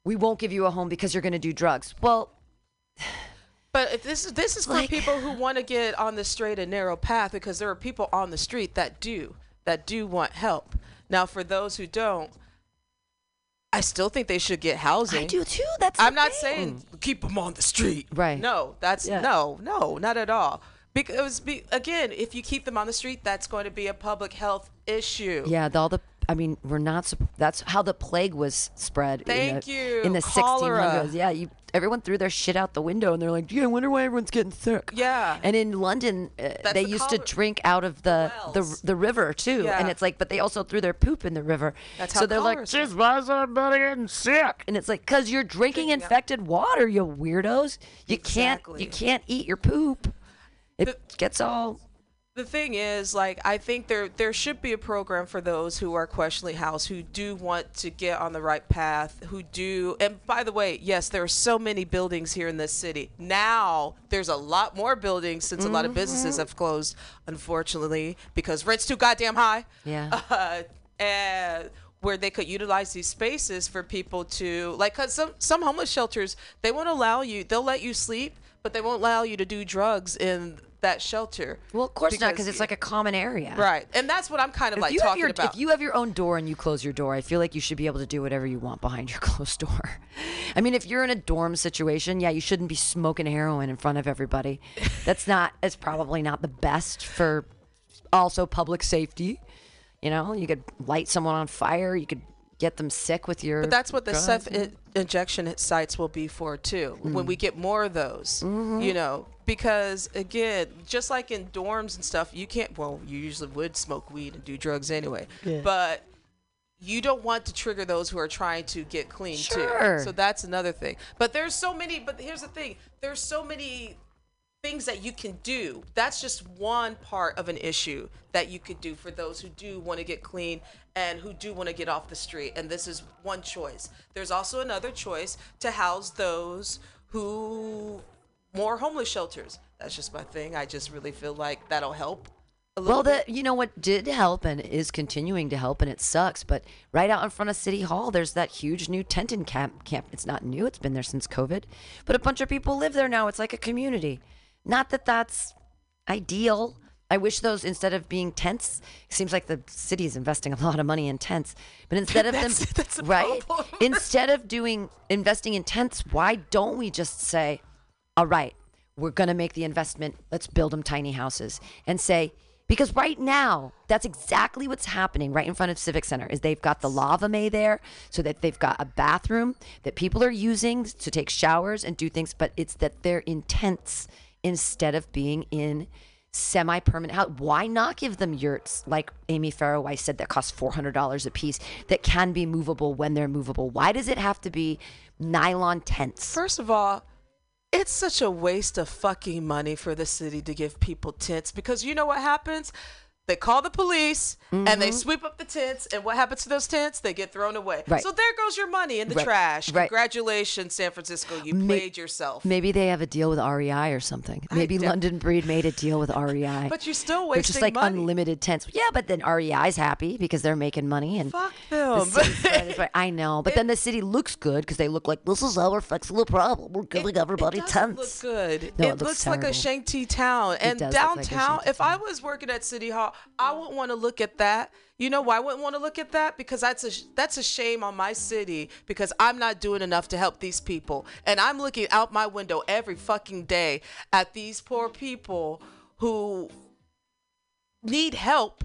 we won't give you a home because you're going to do drugs. Well, But if this is this is for Like- people who want to get on the straight and narrow path because there are people on the street that do that do want help. Now, for those who don't, I still think they should get housing. I do too. That's I'm not saying keep them on the street. Right. No, that's Yeah. no, no, not at all. Because be, again, if you keep them on the street, that's going to be a public health issue. Yeah, the, all the. I mean, we're not. That's how the plague was spread. in Thank the, you. In the Cholera. 1600s, yeah, you everyone threw their shit out the window, and they're like, "Yeah, I wonder why everyone's getting sick." Yeah. And in London, uh, they the used to drink out of the the, wells. the river too, and it's like, but they also threw their poop in the river. That's so how they're like, "Just why is everybody getting sick?" And it's like, "Cause you're drinking out- infected water, you weirdos. You can't you can't eat your poop. It gets all." The thing is like i think there there should be a program for those who are questionably housed who do want to get on the right path who do and by the way yes there are so many buildings here in this city. Now there's a lot more buildings since a lot of businesses have closed unfortunately because rent's too goddamn high. Yeah. <laughs> uh, and where they could utilize these spaces for people to like cuz some some homeless shelters they won't allow you they'll let you sleep but they won't allow you to do drugs in that shelter Well, of course not, because Because- it's like a common area. Right. And that's what I'm kind of If like talking your about. if you have your own door and you close your door, I feel like you should be able to do whatever you want behind your <laughs> closed door. I mean, if you're in a dorm situation, yeah, you shouldn't be smoking heroin in front of everybody. That's not. It's probably not the best for also public safety. You know, you could light someone on fire. You could get them sick with your. but that's what the self injection sites will be for too. Mm. When we get more of those, Mm-hmm. you know, because again, just like in dorms and stuff, you can't. Well, you usually would smoke weed and do drugs anyway, but you don't want to trigger those who are trying to get clean Sure. too. So that's another thing. But there's so many. But here's the thing: there's so many things that you can do. That's just one part of an issue that you could do for those who do want to get clean and who do want to get off the street. And this is one choice. There's also another choice to house those who more homeless shelters. That's just my thing. I just really feel like that'll help. A little Well, the you know what did help and is continuing to help, and it sucks. But right out in front of City Hall, there's that huge new Tenton camp. Camp. It's not new; it's been there since COVID. But a bunch of people live there now. It's like a community. Not that that's ideal. I wish those instead of being tents, it seems like the city is investing a lot of money in tents. But instead of <laughs> them, right? <laughs> instead of doing investing in tents, why don't we just say, all right, we're going to make the investment. Let's build them tiny houses and say, because right now, that's exactly what's happening right in front of Civic Center is they've got the Lava Mae there so that they've got a bathroom that people are using to take showers and do things, but it's that they're in tents instead of being in semi-permanent house. Why not give them yurts like Amy Farrah Weiss said that cost $400 a piece that can be movable when they're movable? Why does it have to be nylon tents? First of all, it's such a waste of fucking money for the city to give people tents because you know what happens? They call the police and Mm-hmm. they sweep up the tents, and what happens to those tents? They get thrown away. Right. So there goes your money in the Right, trash. right. Congratulations, San Francisco. You May- played yourself. Maybe they have a deal with REI or something. Maybe London Breed made a deal with REI. <laughs> But you're still They're just like money. unlimited tents. Yeah, but then REI's happy because they're making money and Fuck them. trying <laughs> I know, but then the city looks good because they look like this is our flexible problem. We're giving everybody it tents. look good. No, it, it looks looks like a shanty town. And look like downtown, shanty if I was working at City Hall, I wouldn't want to look at that. You know why I wouldn't want to look at that? Because that's a that's a shame on my city because I'm not doing enough to help these people. And I'm looking out my window every fucking day at these poor people who need help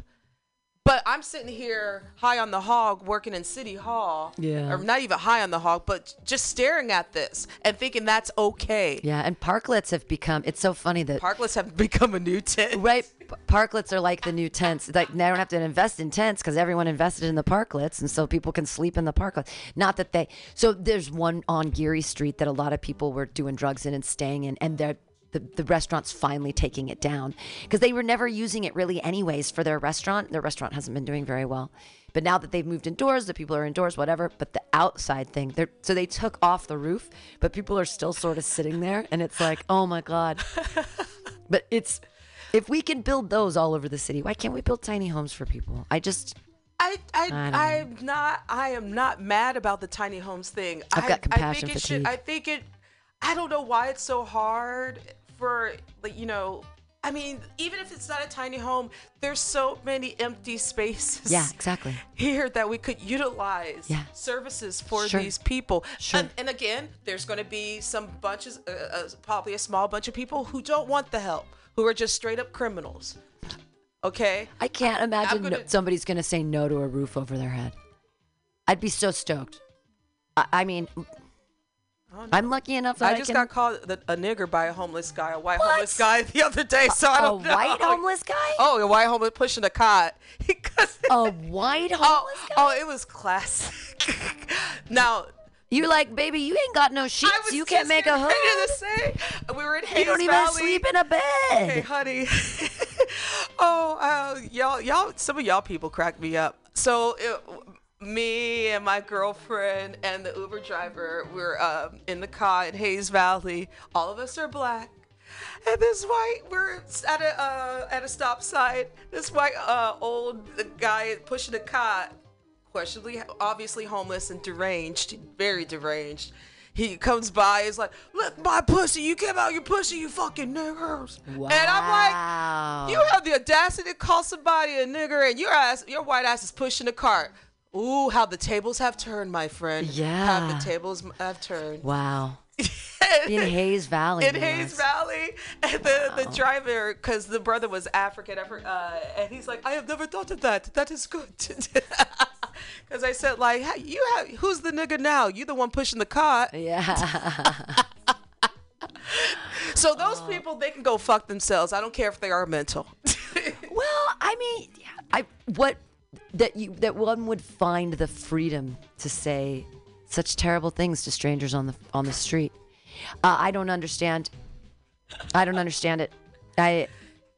But I'm sitting here high on the hog working in City Hall. Yeah. Or not even high on the hog, but just staring at this and thinking that's okay. Yeah, and parklets have become. It's so funny that Parklets have become a new tent. right. Parklets are like the new tents. Like they don't have to invest in tents because everyone invested in the parklets, and so people can sleep in the parklets. Not that they. So there's one on Geary Street that a lot of people were doing drugs in and staying in, and they're. The, the restaurant's finally taking it down because they were never using it really anyways for their restaurant their restaurant hasn't been doing very well but now that they've moved indoors the people are indoors whatever but the outside thing they're so they took off the roof but people are still sort of sitting there and it's like oh my god <laughs> but it's if we can build those all over the city, why can't we build tiny homes for people? I just I I I I'm not I am not mad about the tiny homes thing. I've I, got compassion I think it fatigue. should I think it I don't know why it's so hard for like you know I mean, even if it's not a tiny home, there's so many empty spaces. yeah, exactly. <laughs> Here that we could utilize Yeah. services for Sure. these people. Sure. And, and again, there's going to be some bunches, uh, uh, probably a small bunch of people who don't want the help, who are just straight up criminals. Okay. I can't imagine gonna- somebody's going to say no to a roof over their head. I'd be so stoked. I, I mean, I'm lucky enough that I, I just can, got called the, a nigger by a homeless guy, a white homeless guy the other day. So I a don't know. white homeless guy. Oh, a white homeless pushing a cot. <laughs> A white oh, homeless guy. oh, it was classic. <laughs> now You're like, baby, you ain't got no sheets. You can't make a hood. to <laughs> say we were in Hayes You don't even Valley. sleep in a bed. Hey, honey. oh, uh, y'all, y'all, some of y'all people crack me up. So, it, me and my girlfriend and the Uber driver were um, in the car in Hayes Valley. All of us are black. And this white, we're at a uh, at a stop sign. This white uh, old guy pushing a cart, questionably, obviously homeless and deranged, very deranged. He comes by, he's like, "Look, my pussy! You came out your pussy, you fucking niggers!" And I'm like, you have the audacity to call somebody a nigger, and your ass, your white ass is pushing a cart. Ooh, how the tables have turned, my friend. Yeah. How the tables have turned. Wow. <laughs> In Hayes Valley. In. Hayes Valley, and the, the driver, because the brother was African, uh, and he's like, I have never thought of that. That is good. <laughs> Because I said, like, "Hey, you have, who's the nigga now? You the one pushing the cart. Yeah. <laughs> So those people, they can go fuck themselves. I don't care if they are mental. Well, I mean, I what that you that one would find the freedom to say such terrible things to strangers on the on the street. Uh, I don't understand. I don't understand it. I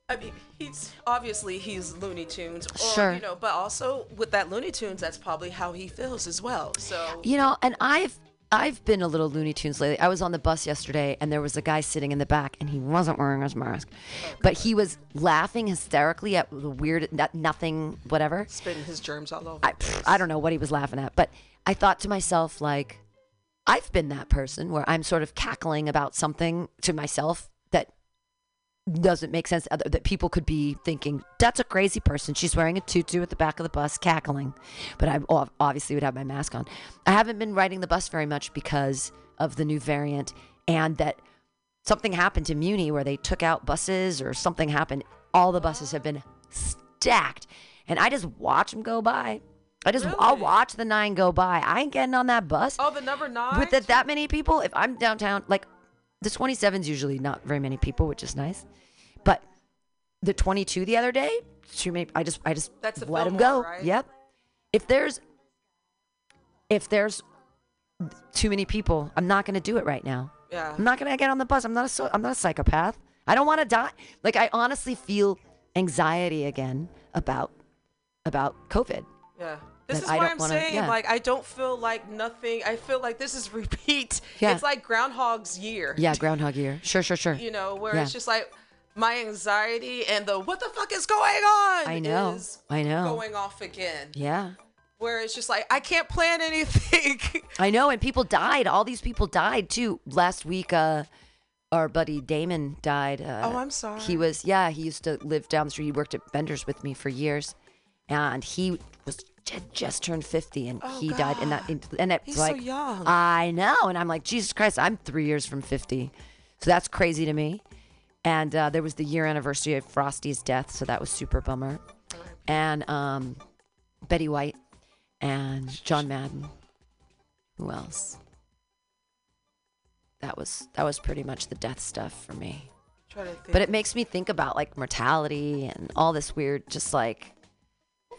I mean, he's obviously he's Looney Tunes, or, Sure. you know, but also with that Looney Tunes, that's probably how he feels as well. So you know, and I've I've been a little Looney Tunes lately. I was on the bus yesterday, and there was a guy sitting in the back, and he wasn't wearing his mask, oh, but he was laughing hysterically at the weird, not, nothing, whatever. spitting his germs all over. I, I don't know what he was laughing at, but I thought to myself, like, I've been that person where I'm sort of cackling about something to myself doesn't make sense. That people could be thinking, that's a crazy person. She's wearing a tutu at the back of the bus, cackling. But I obviously would have my mask on. I haven't been riding the bus very much because of the new variant and that something happened to Muni where they took out buses or something happened. All the buses have been stacked. And I just watch them go by. I just I'll watch the nine go by. I ain't getting on that bus oh, the number nine. with that, that many people. If I'm downtown, like the 27 is usually not very many people, which is nice. But the 22 the other day, too many. I just I just That's let them go. right? Yep. If there's if there's too many people, I'm not going to do it right now. Yeah. I'm not going to get on the bus. I'm not a I'm not a psychopath. I don't want to die. Like I honestly feel anxiety again about about COVID. Yeah. This is I why I'm wanna- saying, yeah. like, I don't feel like nothing. I feel like this is <laughs> repeat. Yeah. It's like Groundhog's Year. Yeah, Groundhog Year. Sure, sure, sure. You know, where Yeah. it's just like my anxiety and the what the fuck is going on? I know. Is I know. Going off again. Yeah. Where it's just like I can't plan anything. <laughs> I know, and people died. All these people died too. Last week, uh, our buddy Damon died. Uh, Oh, I'm sorry. He was, yeah, he used to live down the street. He worked at Bender's with me for years, and he was had just turned 50, and Oh, he died. And that, and it's He's so like, young. I know, and I'm like, Jesus Christ, I'm three years from 50, so that's crazy to me. And uh, there was the year anniversary of Frosty's death, so that was super bummer. and um, Betty White and John Madden. Who else? That was that was pretty much the death stuff for me. Try to think. But it makes me think about like mortality and all this weird, just like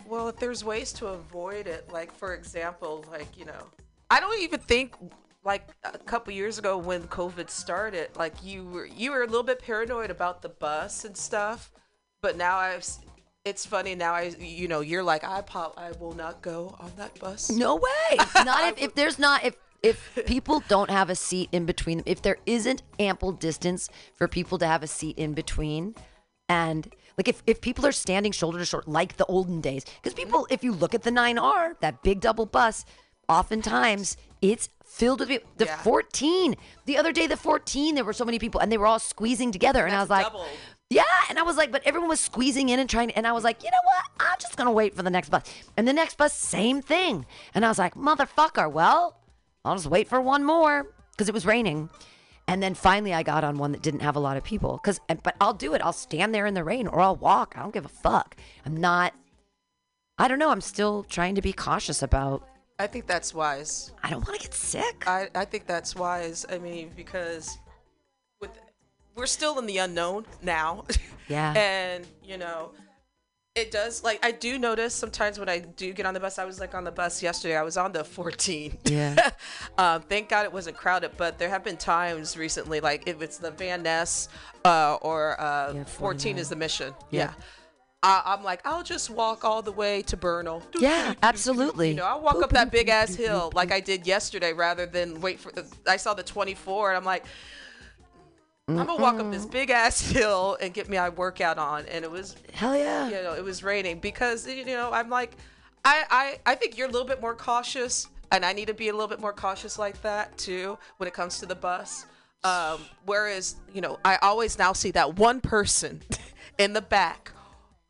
Well, if there's ways to avoid it, like for example, like you know, I don't even think like a couple years ago when COVID started, like you were you were a little bit paranoid about the bus and stuff, but now I've it's funny now I you know you're like I pop I will not go on that bus. No way. <laughs> Not if, if there's not if if <laughs> people don't have a seat in between if there isn't ample distance for people to have a seat in between and like if, if people are standing shoulder to shoulder like the olden days because people if you look at the 9r that big double bus oftentimes it's filled with people the Yeah. 14 the other day the 14 there were so many people and they were all squeezing together and i was like double. yeah, and I was like, but everyone was squeezing in and trying, and I was like, you know what? I'm just gonna wait for the next bus. And the next bus, same thing. And I was like, motherfucker, well, I'll just wait for one more because it was raining. And then finally, I got on one that didn't have a lot of people. Cause, but I'll do it. I'll stand there in the rain or I'll walk. I don't give a fuck. I'm not. I don't know. I'm still trying to be cautious about. I think that's wise. I don't want to get sick. I, I think that's wise. I mean, because with we're still in the unknown now. <laughs> Yeah. and you know, it does like I do notice sometimes when I do get on the bus. I was like on the bus yesterday. I was on the 14. Yeah. <laughs> um, thank God it wasn't crowded, but there have been times recently, like if it's the Van Ness uh, or uh, Yeah, 14 is the mission. Yeah. Yeah. I, I'm like, I'll just walk all the way to Bernal. Yeah, absolutely. You know, I'll walk up that big ass hill like I did yesterday rather than wait for the. I saw the 24 and I'm like, I'm gonna walk up this big ass <laughs> hill and get me my workout on. And it was, Hell yeah. you know, it was raining because, you know, I'm like, I, I, I think you're a little bit more cautious and I need to be a little bit more cautious like that too when it comes to the bus. Um, whereas, you know, I always now see that one person <laughs> in the back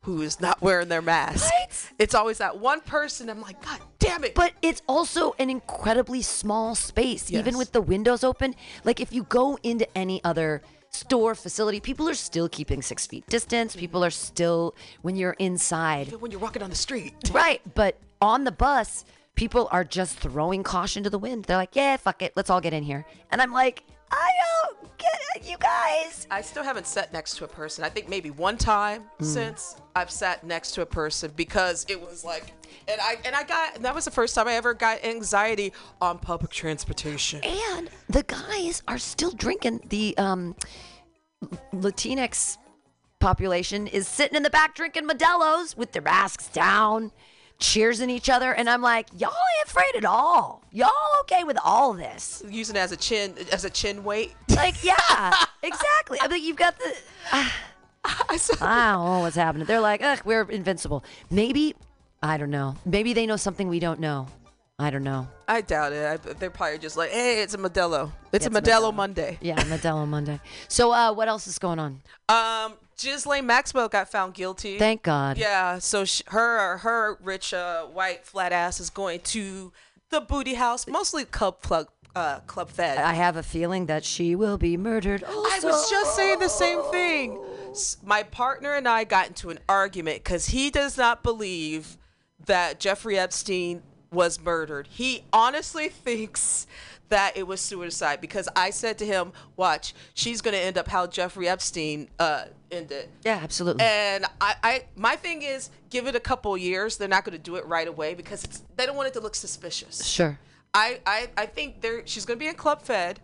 who is not wearing their mask. Right? It's always that one person. I'm like, God damn it. But it's also an incredibly small space, even with the windows open. Like if you go into any other store facility, people are still keeping six feet distance. People are still when you're inside, when you're walking on the street. <laughs> right? But on the bus, people are just throwing caution to the wind. They're like, "Yeah, fuck it, let's all get in here." And I'm like, "I don't get it, you guys." I still haven't sat next to a person. I think maybe one time Mm. since I've sat next to a person because it was like, and I and I got that was the first time I ever got anxiety on public transportation. And the guys are still drinking. The um, Latinx population is sitting in the back drinking Modelo's with their masks down, cheersing each other. And I'm like, y'all ain't afraid at all. Y'all okay with all this? Using it as a chin as a chin weight. Like, yeah, <laughs> exactly. I mean, you've got the. <sighs> I saw I don't know what's happening. They're like, ugh, we're invincible. Maybe, I don't know. Maybe they know something we don't know. I don't know. I doubt it. I, they're probably just like, hey, it's a Modelo. It's a It's Modelo, Modelo. Monday. Yeah, Modelo Monday. So, uh, what else is going on? Um, Ghislaine Maxwell got found guilty. Thank God. Yeah, so sh her her rich uh, white flat ass is going to the booty house, mostly club plug uh, club fed. I have a feeling that she will be murdered. <gasps> I was just saying the same thing. My partner and I got into an argument because he does not believe that Jeffrey Epstein was murdered. He honestly <laughs> thinks that it was suicide because I said to him, "Watch, she's gonna end up how Jeffrey Epstein uh, ended." Yeah, absolutely. And I, I, my thing is, give it a couple years. They're not going to do it right away because it's, they don't want it to look suspicious. Sure. I, I, I think there she's going to be in Club Fed,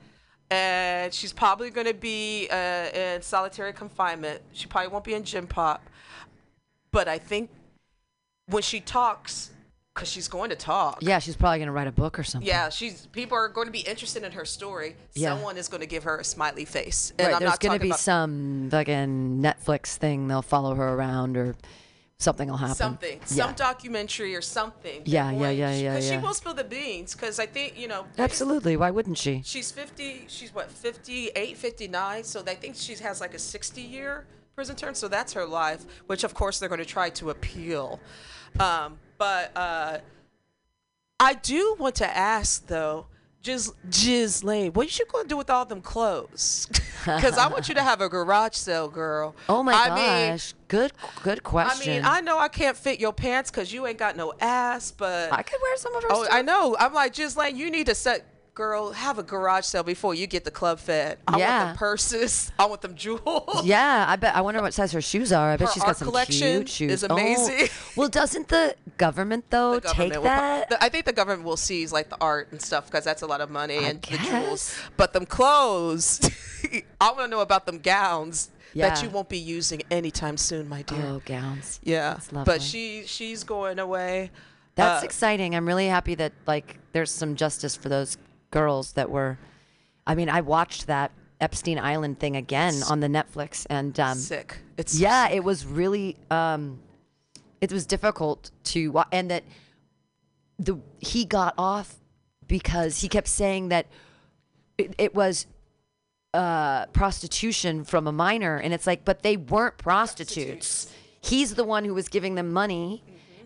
and she's probably going to be uh, in solitary confinement. She probably won't be in gym pop, but I think when she talks, because she's going to talk. Yeah, she's probably gonna write a book or something. Yeah, she's people are going to be interested in her story. Yeah. Someone is going to give her a smiley face, and Right. I'm There's not gonna talking be about some fucking Netflix thing. They'll follow her around or something will happen. something, Yeah. some documentary or something. Yeah, yeah, yeah, yeah, Because she will spill the beans. Because I think you know. Absolutely. Why wouldn't she? She's 50. She's what 58, 59. So they think she has like a 60 year prison term. So that's her life, which of course they're going to try to appeal. Um, but uh, I do want to ask though, Jiz, Jiz Lane, what you gonna do with all them clothes? <laughs> Because I want you to have a garage sale, girl. Oh my I mean, gosh. good good question. I mean, I know I can't fit your pants because you ain't got no ass, but I could wear some of her Oh, stuff. I know. I'm like, Jiz Lane, you need to set. Girl, have a garage sale before you get the club fed. I want Yeah. them purses. <laughs> I want them jewels. Yeah, I bet. I wonder what size her shoes are. I bet Her she's got some collection cute shoes. is Oh. amazing. Well, doesn't the government though The government take will- that? the- I think the government will seize like the art and stuff because that's a lot of money and the jewels. But them clothes, <laughs> I want to know about them gowns that you won't be using anytime soon, my dear. Oh, gowns. yeah, but she she's going away. That's Uh, exciting. I'm really happy that like there's some justice for those girls that were. I mean, I watched that Epstein Island thing again on the Netflix, and um, sick. It's yeah, it was really um, it was difficult to wa- and that the he got off because he kept saying that it, it was uh, prostitution from a minor, and it's like, but they weren't prostitutes. He's the one who was giving them money.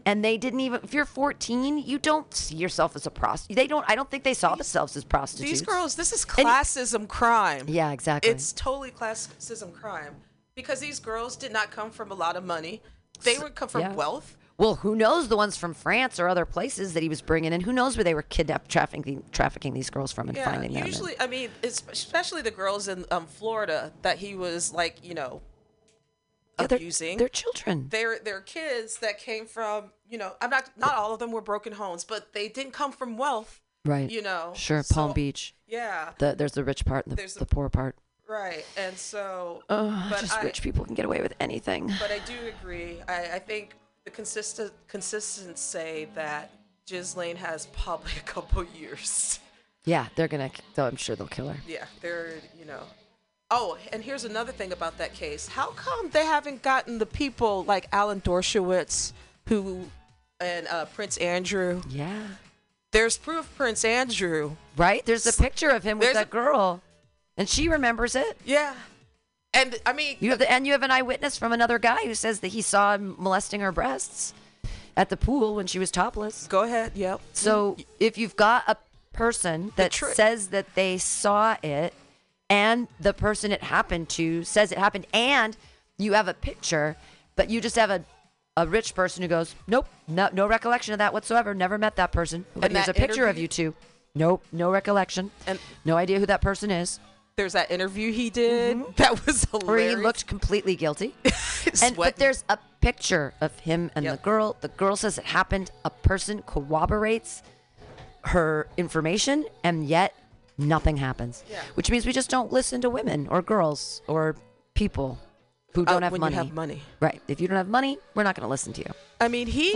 And they didn't even. If you're 14, you don't see yourself as a prostitute. They don't. I don't think they saw themselves as prostitutes. These girls, this is And- classism crime. Yeah, exactly. It's totally classism crime because these girls did not come from a lot of money. They would come from yeah. wealth. Well, who knows the ones from France or other places that he was bringing in? Who knows where they were kidnapped, trafficking, trafficking these girls from, and Yeah, finding them? usually, I mean, especially the girls in um, Florida that he was like, you know, Yeah, they're- they're children. They're they're kids that came from, you know, I'm not not all of them were broken homes, but they didn't come from wealth. right. You know. Sure, so- Palm Beach. Yeah. The, there's the rich part and the, There's the the- poor part. Right, and so, Oh, but just I, rich people can get away with anything. But I do agree. I, I think the consistent consistents say that Ghislaine has probably <laughs> a couple years. Yeah, they're gonna. Though I'm sure they'll kill her. Yeah, they're you know. Oh, and here's another thing about that case. How come they haven't gotten the people like Alan Dershowitz, who, and uh, Prince Andrew? Yeah. There's proof Prince Andrew. Right. There's a picture of him with There's that a- girl, and she remembers it. Yeah, and I mean, You have the, and you have an eyewitness from another guy who says that he saw him molesting her breasts at the pool when she was topless. go ahead. Yep. So if you've got a person that tri- says that they saw it, and the person it happened to says it happened, and you have a picture, but you just have a a rich person who goes, nope, no, no recollection of that whatsoever. Never met that person. But And here's that a picture of you two. Nope, no recollection. And- no idea who that person is. There's that interview he did. That was Or Mm-hmm. he looked completely guilty. <laughs> and but there's a picture of him and Yep. the girl. The girl says it happened. A person corroborates her information, and yet nothing happens. Yeah. Which means we just don't listen to women or girls or people who Uh, don't have when money. you have money. Right. If you don't have money, we're not going to listen to you. I mean, he.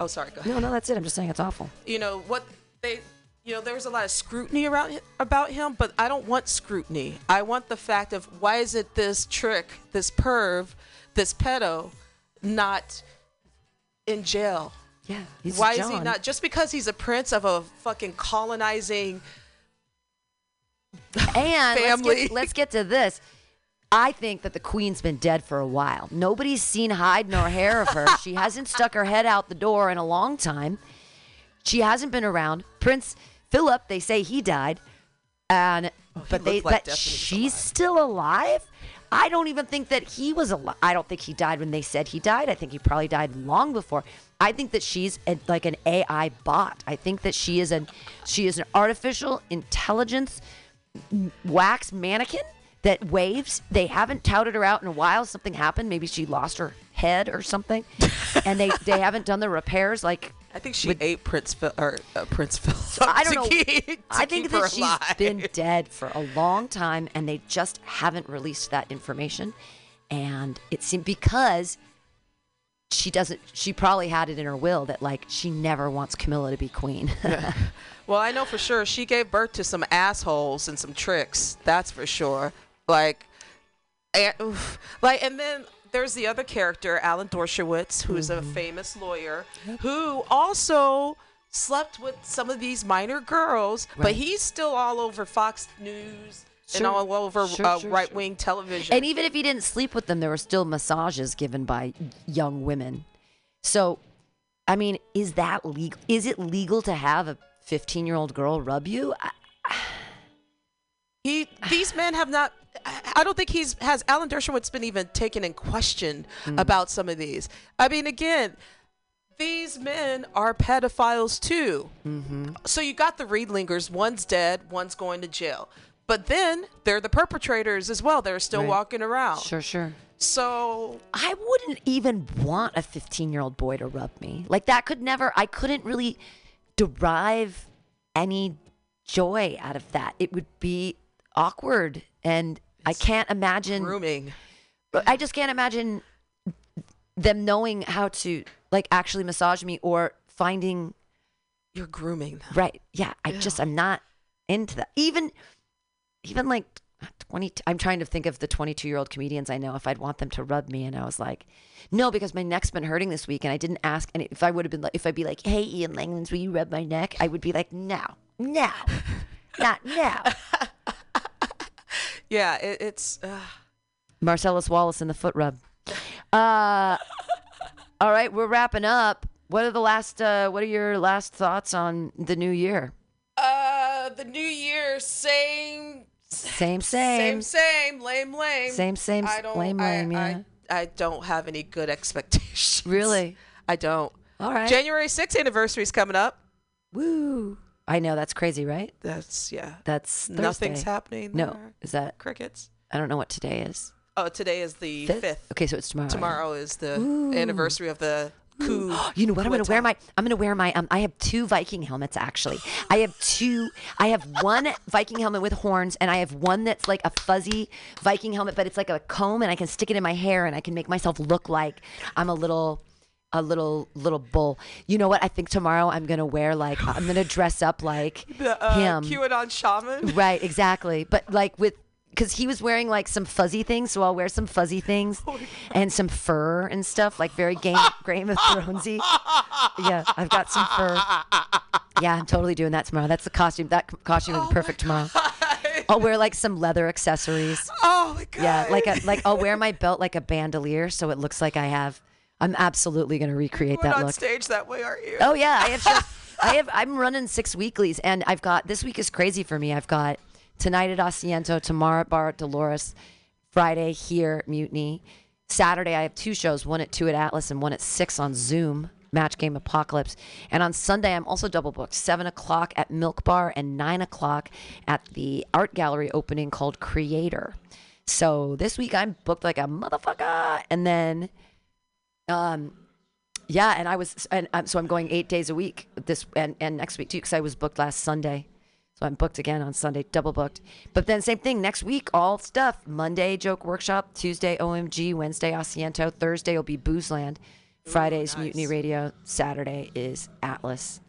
Oh, sorry. Go ahead. No, no, that's it. I'm just saying it's awful. you know what they you know there was a lot of scrutiny around about him but i don't want scrutiny i want the fact of why is it this trick this perv this pedo not in jail Yeah. He's why is he not just because he's a prince of a fucking colonizing <laughs> And let's get, let's get to this. I think that the queen's been dead for a while. Nobody's seen hide nor hair of her. she hasn't stuck her head out the door in a long time. She hasn't been around. Prince Philip, they say he died, and but they like but he was she's still alive. I don't even think that he was alive. I don't think he died when they said he died. I think he probably died long before. I think that she's a, like an AI bot. I think that she is an she is an artificial intelligence wax mannequin that waves. They haven't touted her out in a while. Something happened. Maybe she lost her head or something, <laughs> and they they haven't done the repairs. Like i think she ate prince Phil or uh, prince philip I don't <laughs> to know. keep- to I think keep her that she's alive. been <laughs> dead for a long time, and they just haven't released that information. And it seemed because she doesn't. She probably had it in her will that like she never wants Camilla to be queen. Well, I know for sure she gave birth to some assholes and some tricks. That's for sure. Like, and, oof. like, and then there's the other character, Alan Dershowitz, who's a famous lawyer, who also slept with some of these minor girls, but he's still all over Fox News and all over Sure, uh, sure, right wing television. And even if he didn't sleep with them, there were still massages given by young women. So, I mean, is that legal? Is it legal to have a 15 year old girl rub you? I, He these men have not. I don't think he's has Alan Dershowitz been even taken in question Hmm. about some of these. I mean, again, these men are pedophiles too. Mm-hmm. So you got the Reedlingers. One's dead. One's going to jail. But then they're the perpetrators as well. They're still Right. walking around. Sure, sure. So I wouldn't even want a 15 year old boy to rub me. Like that could never, I couldn't really derive any joy out of that. It would be awkward. And I can't imagine. grooming. I just can't imagine them knowing how to like actually massage me or finding You're grooming. them. right. Yeah. I just, I'm not into that. Even, even like 20, I'm trying to think of the 22 year old comedians I know if I'd want them to rub me. And I was like, no, because my neck's been hurting this week. And I didn't ask. And if I would have been like, if I'd be like, hey, Ian Langlands, will you rub my neck? I would be like, no, no, <laughs> not now. Yeah, it, it's. Uh, Marcellus Wallace in the foot rub. Uh, all right, we're wrapping up. What are the last? Uh, what are your last thoughts on the new year? uh, the new year, same, Same, same, same, same, lame, lame. Same, same, I don't, lame, I, lame, I, yeah. I don't have any good expectations. <laughs> Really? I don't. All right. January 6th anniversary is coming up. Woo! I know that's crazy, right? That's yeah. That's Thursday. Nothing's happening. No, there. is that? crickets. I don't know what today is. Oh, today is the Fifth? Okay, so it's tomorrow. Tomorrow is the Ooh. anniversary of the coup. <gasps> You know what? I'm gonna wear my. I'm gonna wear my. Um, I have two Viking helmets actually. I have two. I have one Viking helmet with horns, and I have one that's like a fuzzy Viking helmet, but it's like a comb, and I can stick it in my hair, and I can make myself look like I'm a little. A little little bull. You know what? I think tomorrow I'm gonna wear like I'm gonna dress up like <laughs> the uh, him. QAnon shaman. Right, exactly. But like with because he was wearing like some fuzzy things, so I'll wear some fuzzy things <laughs> oh and some fur and stuff, like very Game <laughs> Game of Thronesy. Yeah, I've got some fur. Yeah, I'm totally doing that tomorrow. That's the costume. That costume would be oh perfect tomorrow. I'll wear like some leather accessories. Oh my god. Yeah, like a like I'll wear my belt like a bandolier, so it looks like I have. I'm absolutely gonna recreate You're that on look. stage that way, aren't you? Oh yeah, I have. Shows, <laughs> I have. I'm running six weeklies, and I've got this week is crazy for me. I've got tonight at Asiento, tomorrow at Bar at Dolores, Friday here Mutiny, Saturday I have two shows, one at two at Atlas and one at six on Zoom. Match Game Apocalypse. And on Sunday, I'm also double booked. Seven o'clock at Milk Bar and nine o'clock at the art gallery opening called Creator. So this week I'm booked like a motherfucker. And then um, yeah, and I was, and um, so I'm going eight days a week this and, and next week too, because I was booked last Sunday. So I'm booked again on Sunday, double booked. But then same thing next week, all stuff. Monday joke workshop, Tuesday OMG, Wednesday Asiento, Thursday will be Boozeland, Friday's Mutiny Radio, Saturday is Atlas.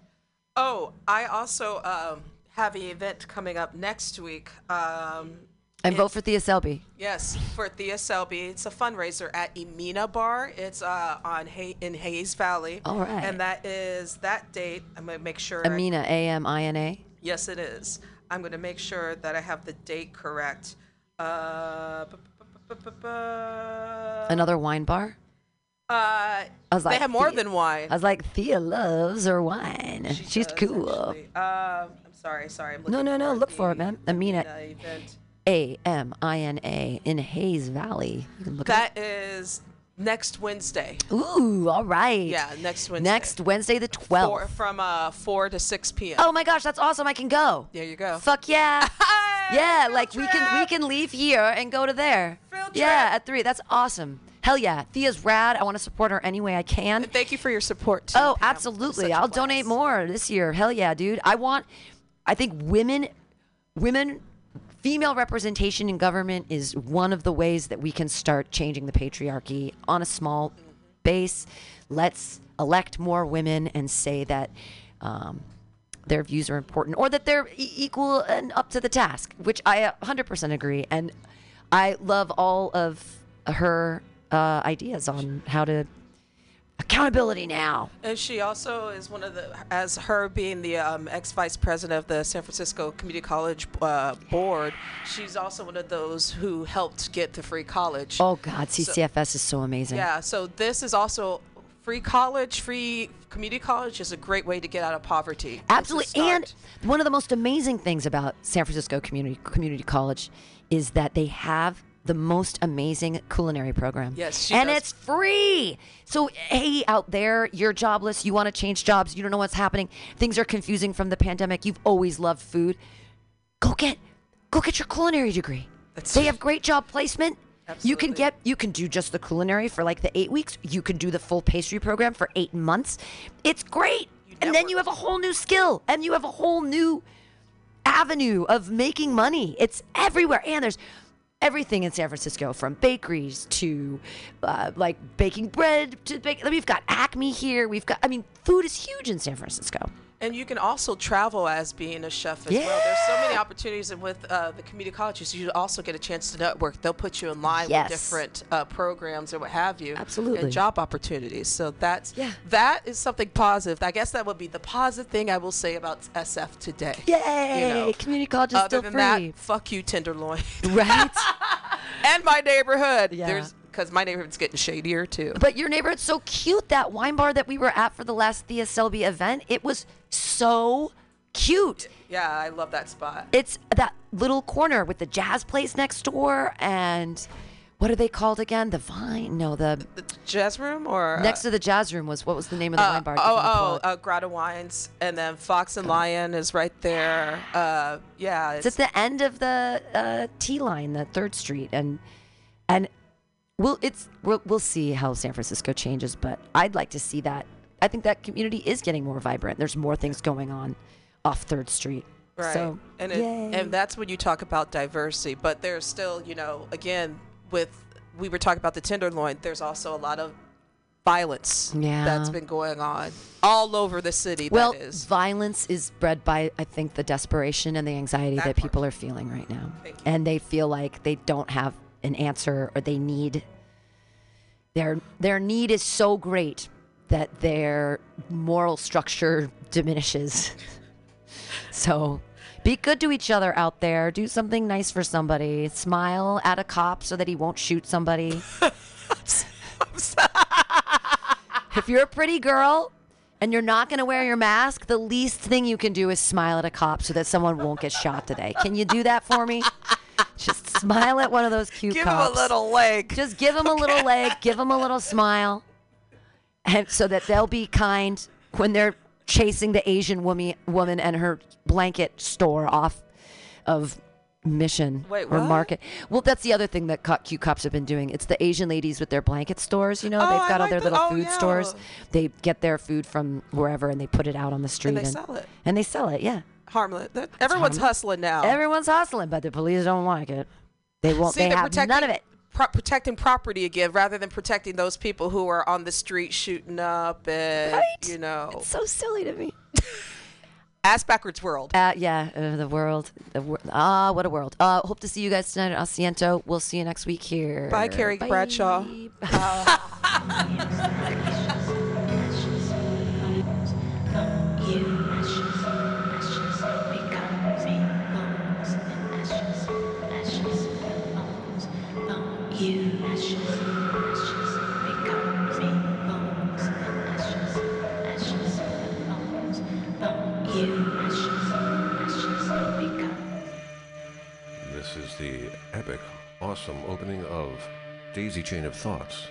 Oh, I also um, have an event coming up next week. Um, And vote for Thea Selby. yes, for Thea Selby. It's a fundraiser at Amina Bar. It's uh, on Hay- in Hayes Valley. All right. And that is that date. I'm gonna make sure. I- Amina, A M I N A. yes, it is. I'm gonna make sure that I have the date correct. Uh, bu- bu- bu- bu- bu- Another wine bar. uh, I was they like, have more Thea- than wine. I was like, Thea loves her wine. She's does, cool. actually. Um, I'm sorry, sorry. I'm No, looking no, no. Look for it, the man. Amina. Event. A M I N A in Hayes Valley. You can look at That is next Wednesday. Ooh, all right. Yeah, next Wednesday. Next Wednesday the Four, 12th. from uh, 4 to 6 p.m. Oh my gosh, that's awesome. I can go. There you go. Fuck yeah. <laughs> yeah, like we can we can leave here and go to there. Field Yeah, trip. at 3. That's awesome. Hell yeah. Thea's rad. I want to support her any way I can. And thank you for your support, too. Oh, Pam. absolutely. I'll blast. donate more this year. Hell yeah, dude. I want I think women women female representation in government is one of the ways that we can start changing the patriarchy on a small base. Let's elect more women and say that um, their views are important or that they're e- equal and up to the task, which I 100% agree. And I love all of her uh, ideas on how to accountability now. And she also is one of the, as her being the um, ex vice president of the San Francisco Community College uh, board, she's also one of those who helped get the free college. Oh God, CCFS is so amazing. Yeah, so this is also free college, free community college is a great way to get out of poverty. Absolutely. And one of the most amazing things about San Francisco Community Community College is that they have the most amazing culinary program. Yes, and does. it's free. So hey, out there, you're jobless, you want to change jobs, you don't know what's happening, things are confusing from the pandemic. You've always loved food. Go get go get your culinary degree. they have great job placement. You can get you can do just the culinary for like the eight weeks. You can do the full pastry program for eight months. It's great. and then you have a whole new skill and you have a whole new avenue of making money. It's everywhere. And there's everything in San Francisco from bakeries to uh, like baking bread to bake. We've got Acme here. We've got, I mean, food is huge in San Francisco. And you can also travel as being a chef as well. There's so many opportunities, and with uh, the community colleges, you also get a chance to network. They'll put you in line Yes. with different uh, programs or what have you. Absolutely. And job opportunities. So that's Yeah. that is something positive. I guess that would be the positive thing I will say about SF today. Yay! You know, Community college is Other still than free. that, fuck you, Tenderloin. <laughs> right? <laughs> and my neighborhood. Yeah. There's because my neighborhood's getting shadier too. But your neighborhood's so cute. That wine bar that we were at for the last Thea Selby event, it was so cute. Yeah, I love that spot. It's that little corner with the jazz place next door and what are they called again? The Vine? No, the The jazz room or next uh, to the jazz room was what was the name of the uh, wine bar? Oh, Give them a oh, uh, Grotto Wines, and then Fox and Lion is right there. Uh, yeah, it's at the end of the uh, T line, the Third Street, and and we'll it's we'll, we'll see how San Francisco changes, but I'd like to see that. I think that community is getting more vibrant. There's more things going on off Third Street. Right. So, and it, and that's when you talk about diversity. But there's still, you know, again, with we were talking about the Tenderloin. There's also a lot of violence Yeah. that's been going on all over the city. well, that is. violence is bred by I think the desperation and the anxiety that, That people are feeling right now, and they feel like they don't have an answer or they need their their need is so great that their moral structure diminishes. <laughs> so. Be good to each other out there. Do something nice for somebody. Smile at a cop so that he won't shoot somebody. <laughs> if you're a pretty girl and you're not going to wear your mask, the least thing you can do is smile at a cop so that someone won't get shot today. Can you do that for me? Just smile at one of those cute Give him a little leg. Just give them a little leg, give them a little smile, and so that they'll be kind when they're chasing the Asian woman woman and her blanket store off of Mission Wait, or what? Market. Well, that's the other thing that cute cops have been doing. It's the Asian ladies with their blanket stores. You know, Oh, they've I got all like their the- little oh, food yeah. stores. They get their food from wherever and they put it out on the street And they sell it. And they sell it. Yeah, harmless. Everyone's harmless. hustling now. everyone's hustling, but the police don't like it. They won't. See, they have protecting, none of it. Pro- protecting property again, rather than protecting those people who are on the street shooting up and Right? you know, It's so silly to me. <laughs> ass backwards world. Uh, yeah, uh, the world. The wor- ah, what a world. Uh, hope to see you guys tonight at Asiento. We'll see you next week here. Bye, Carrie Bye. Bradshaw. <laughs> This <laughs> Daisy Chain of Thoughts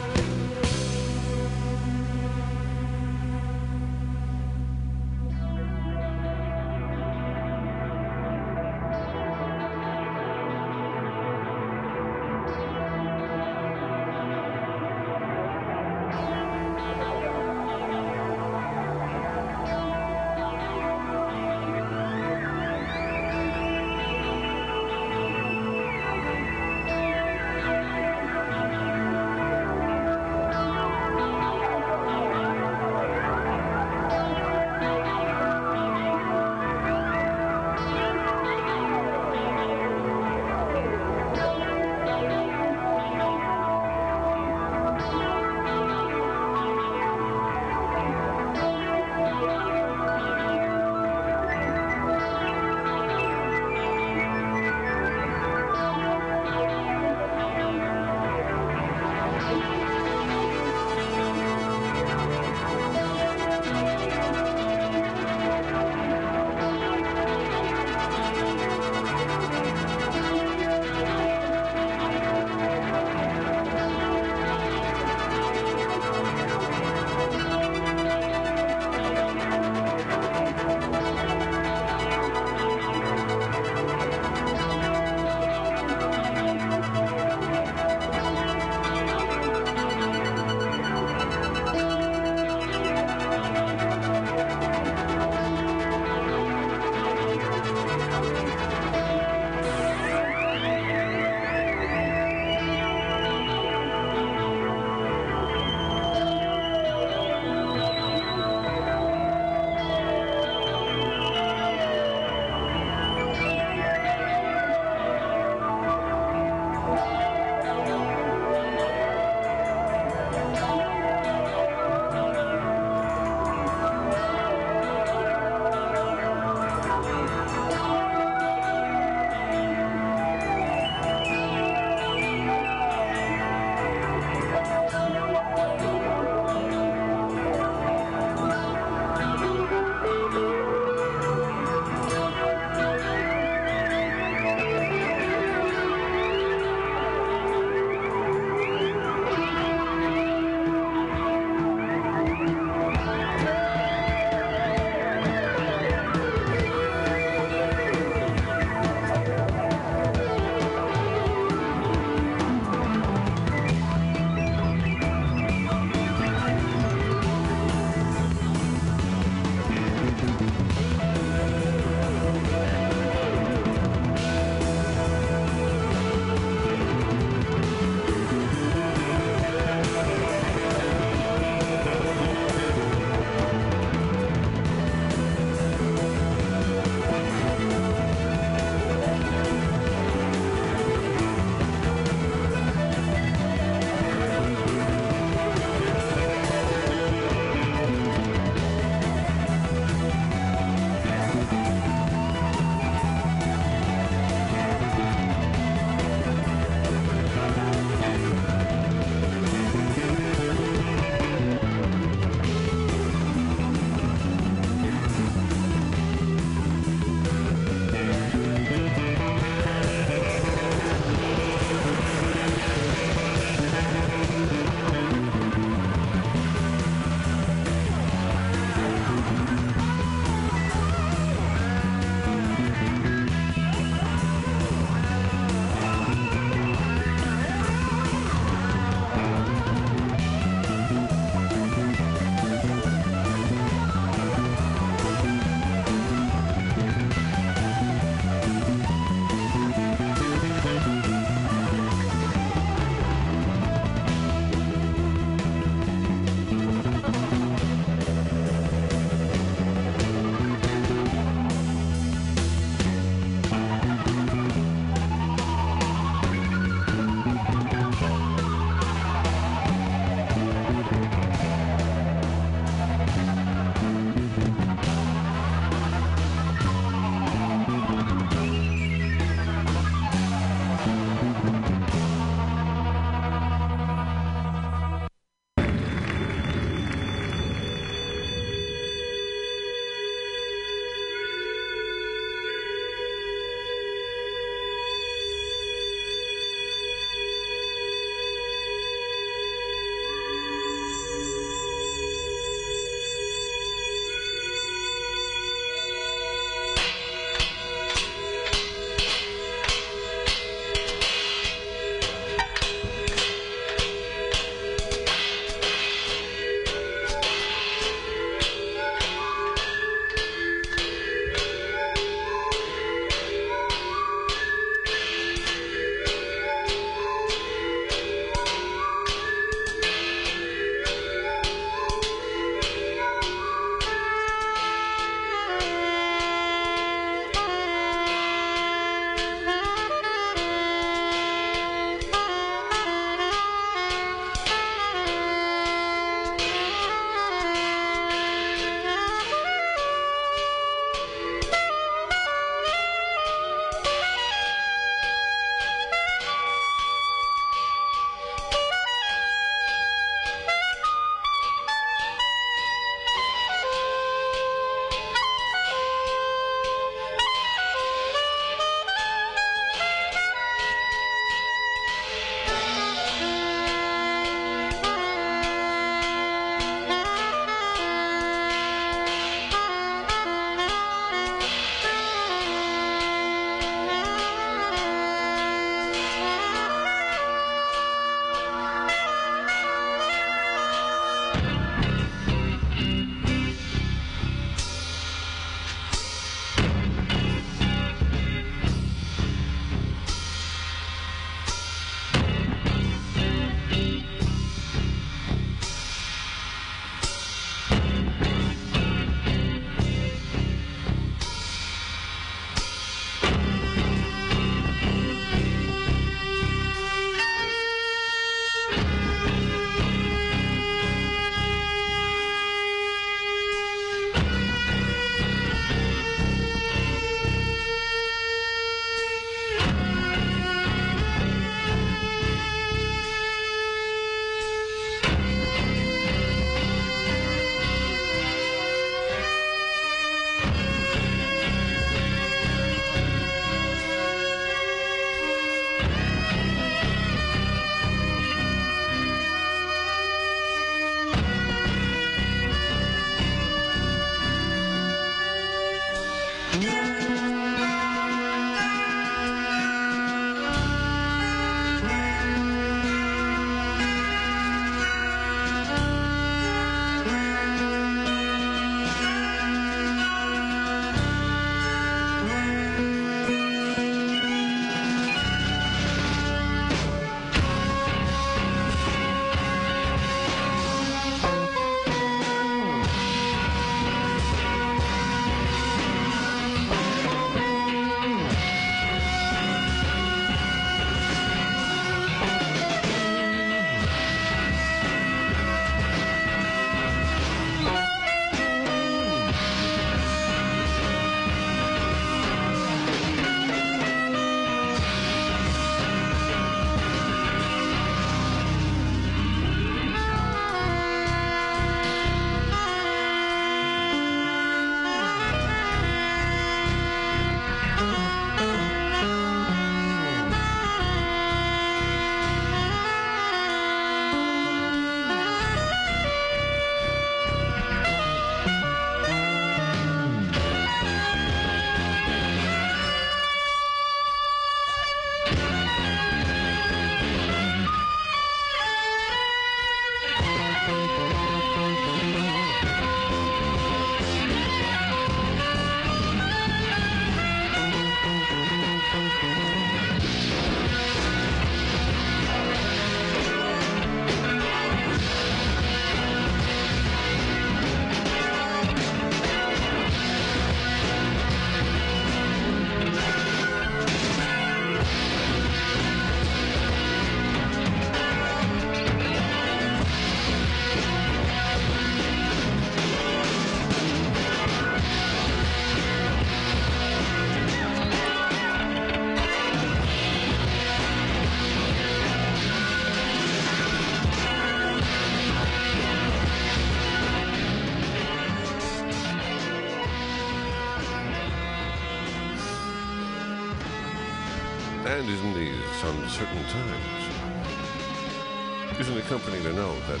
uncertain times, isn't it comforting to know that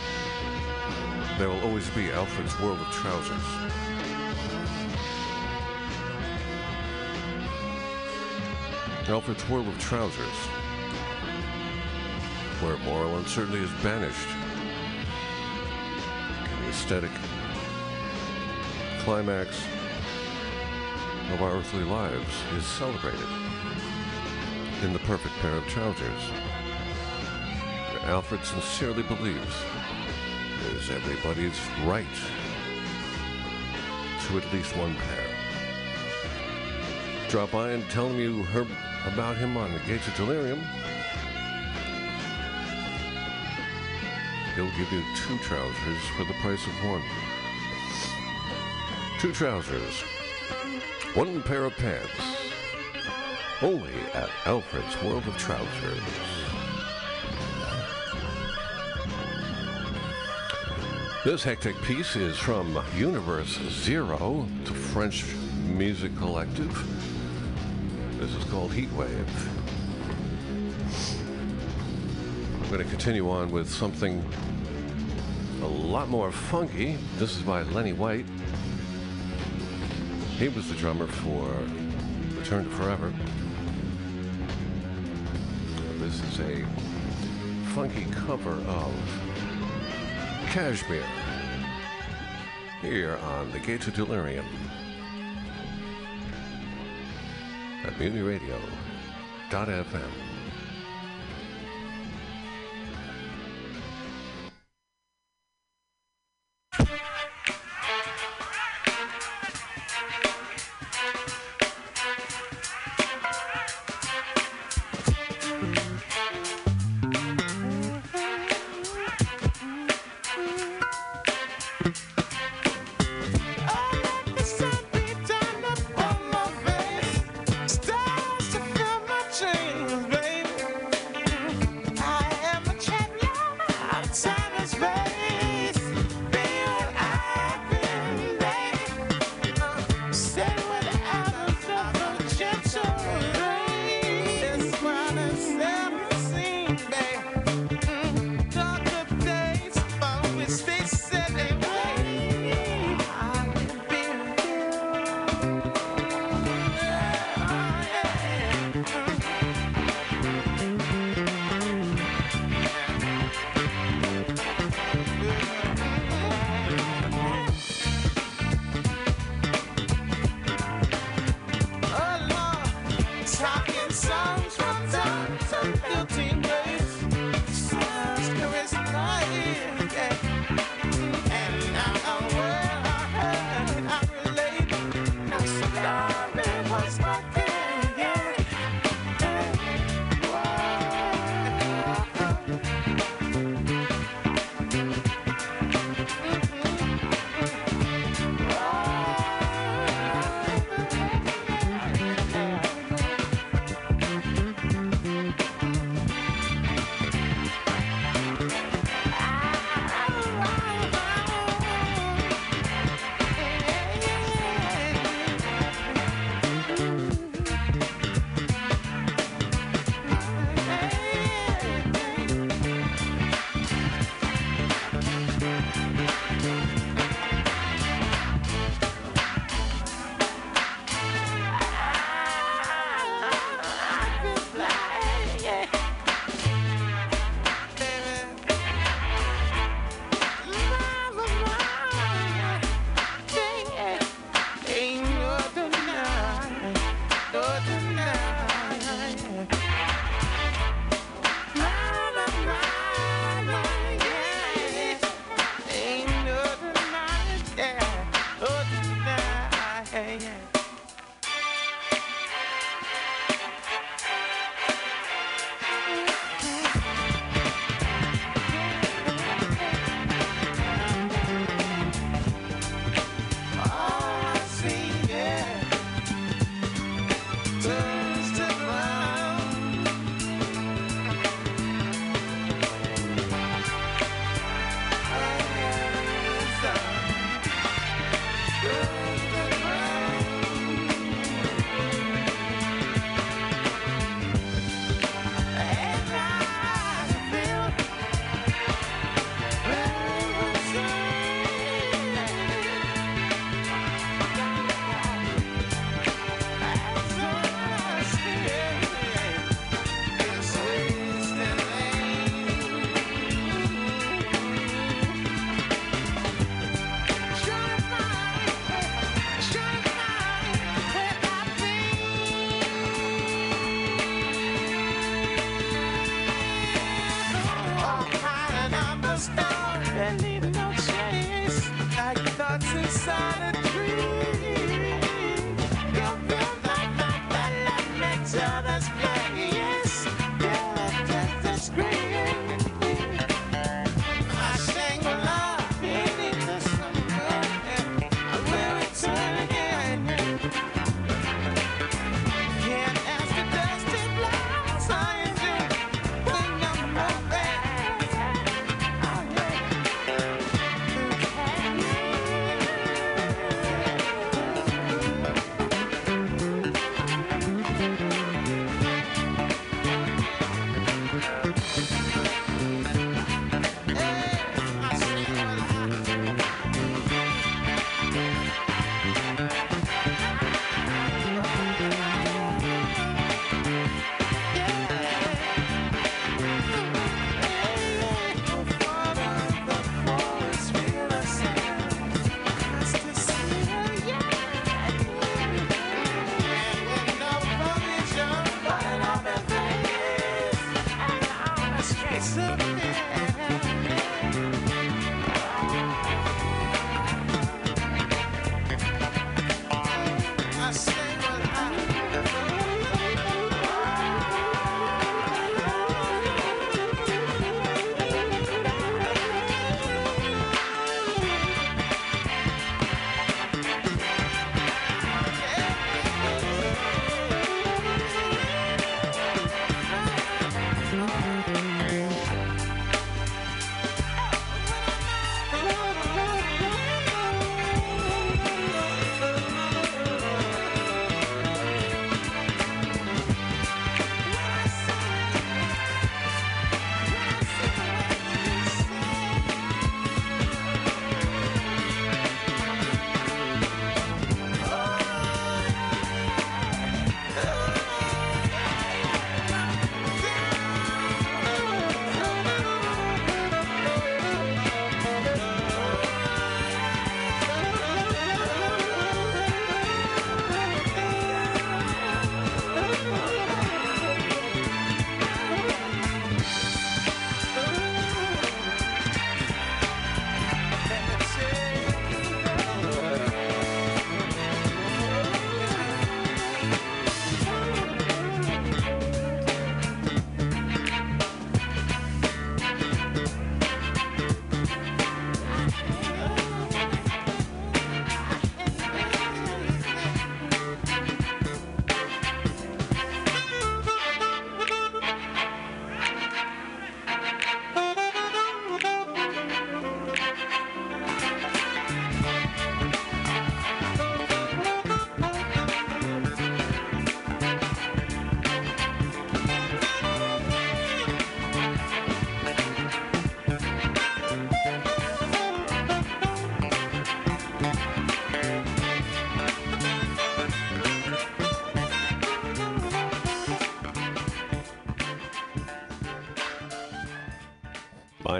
there will always be Alfred's World of Trousers? Alfred's World of Trousers, where moral uncertainty is banished, and the aesthetic climax of our earthly lives is celebrated in the perfect pair of trousers. Alfred sincerely believes it is everybody's right to at least one pair. Drop by and tell him you heard about him on the Gates of Delirium. He'll give you two trousers for the price of one. Two trousers, one pair of pants. Only at Alfred's World of Trousers. This hectic piece is from Univers Zero, the French music collective. This is called Heatwave. I'm going to continue on with something a lot more funky. This is by Lenny White. He was the drummer for Return to Forever. This is a funky cover of Kashmir here on the Gates of Delirium at MutinyRadio.fm.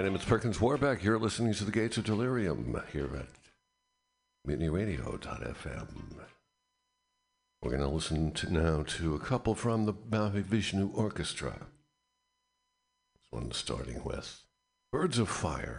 name is Perkins Warbeck. You're listening to the Gates of Delirium here at MutinyRadio.fm. We're going to listen now to a couple from the Mahavishnu Orchestra. This one starting with Birds of Fire.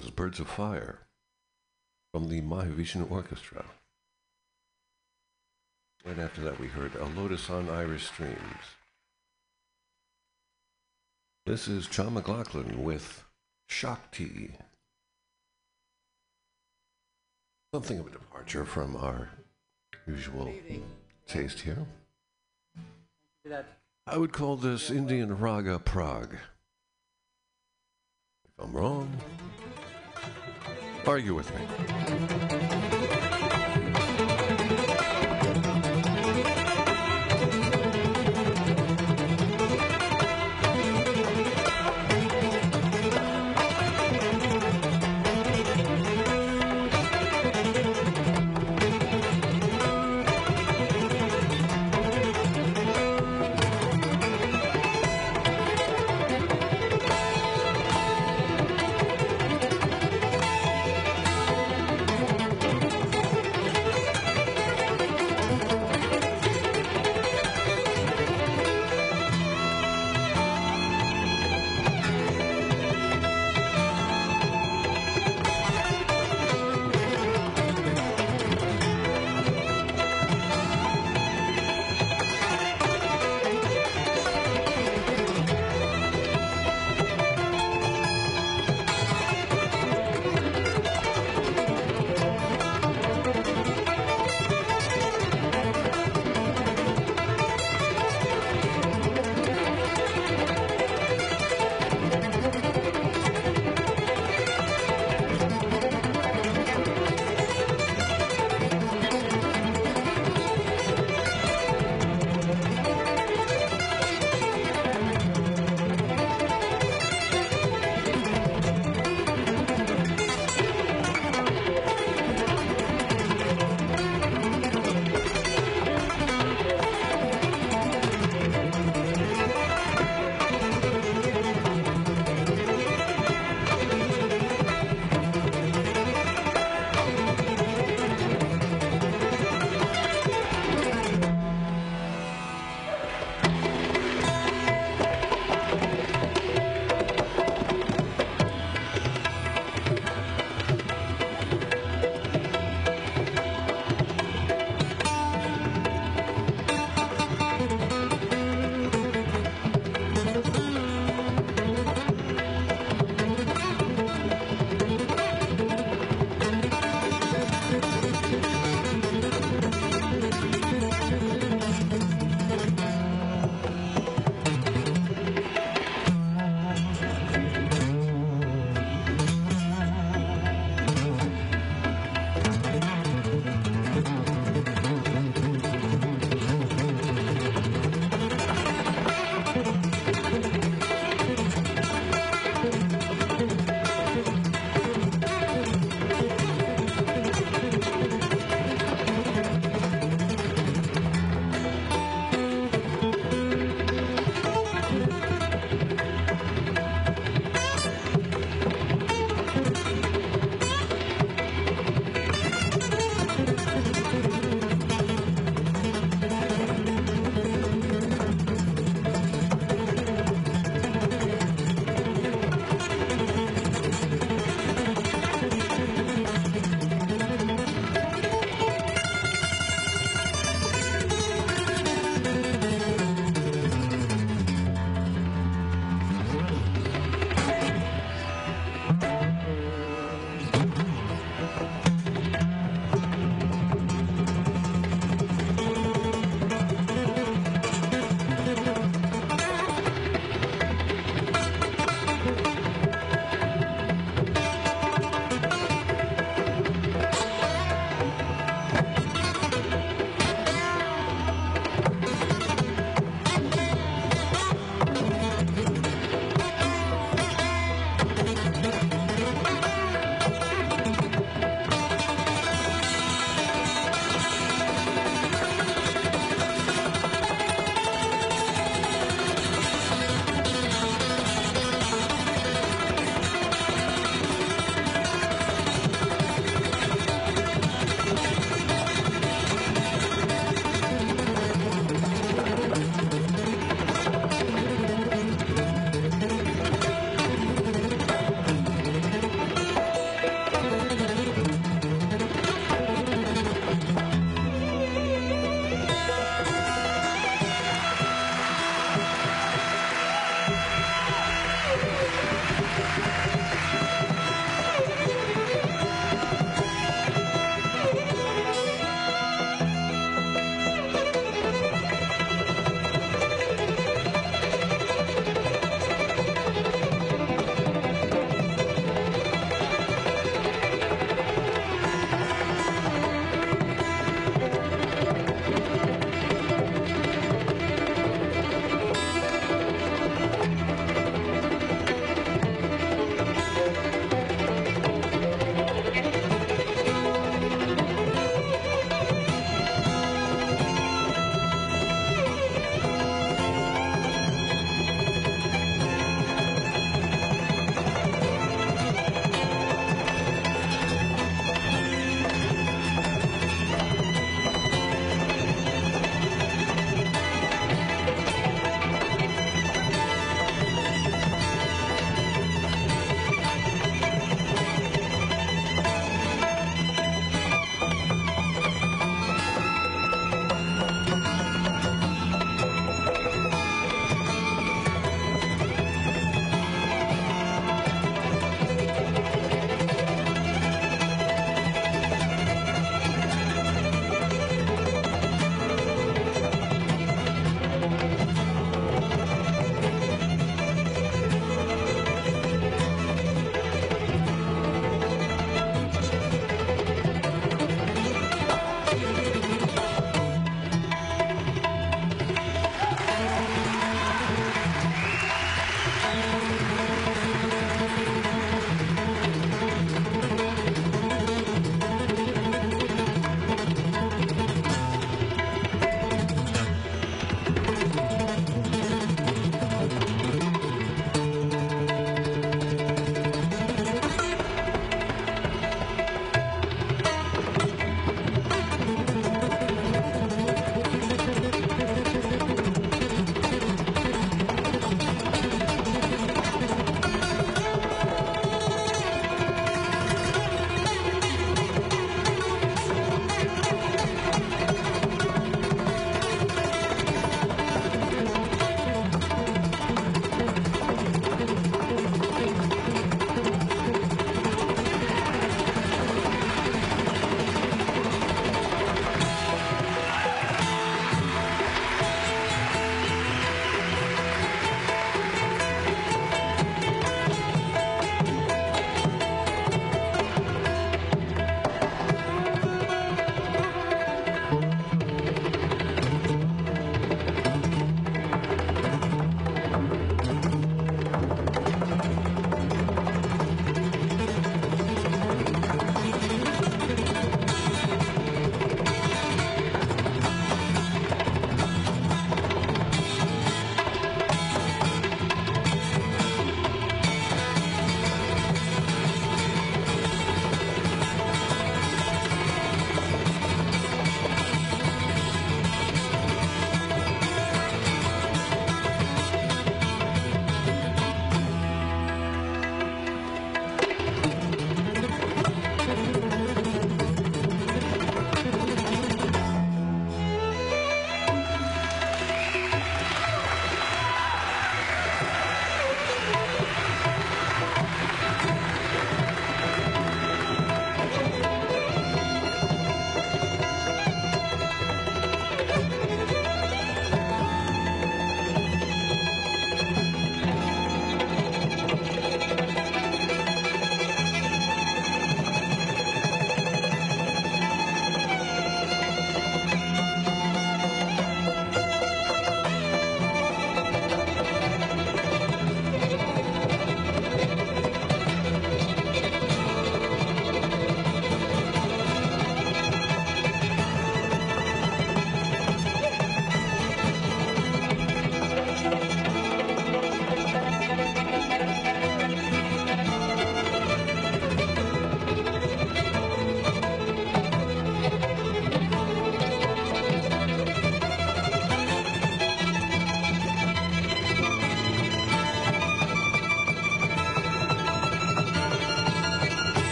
Was Birds of Fire from the Mahavishnu Orchestra. Right after that, we heard A Lotus on Irish Streams. This is John McLaughlin with Shakti. Something of a departure from our usual taste here. I would call this Indian Raga Prog. If I'm wrong, argue with me.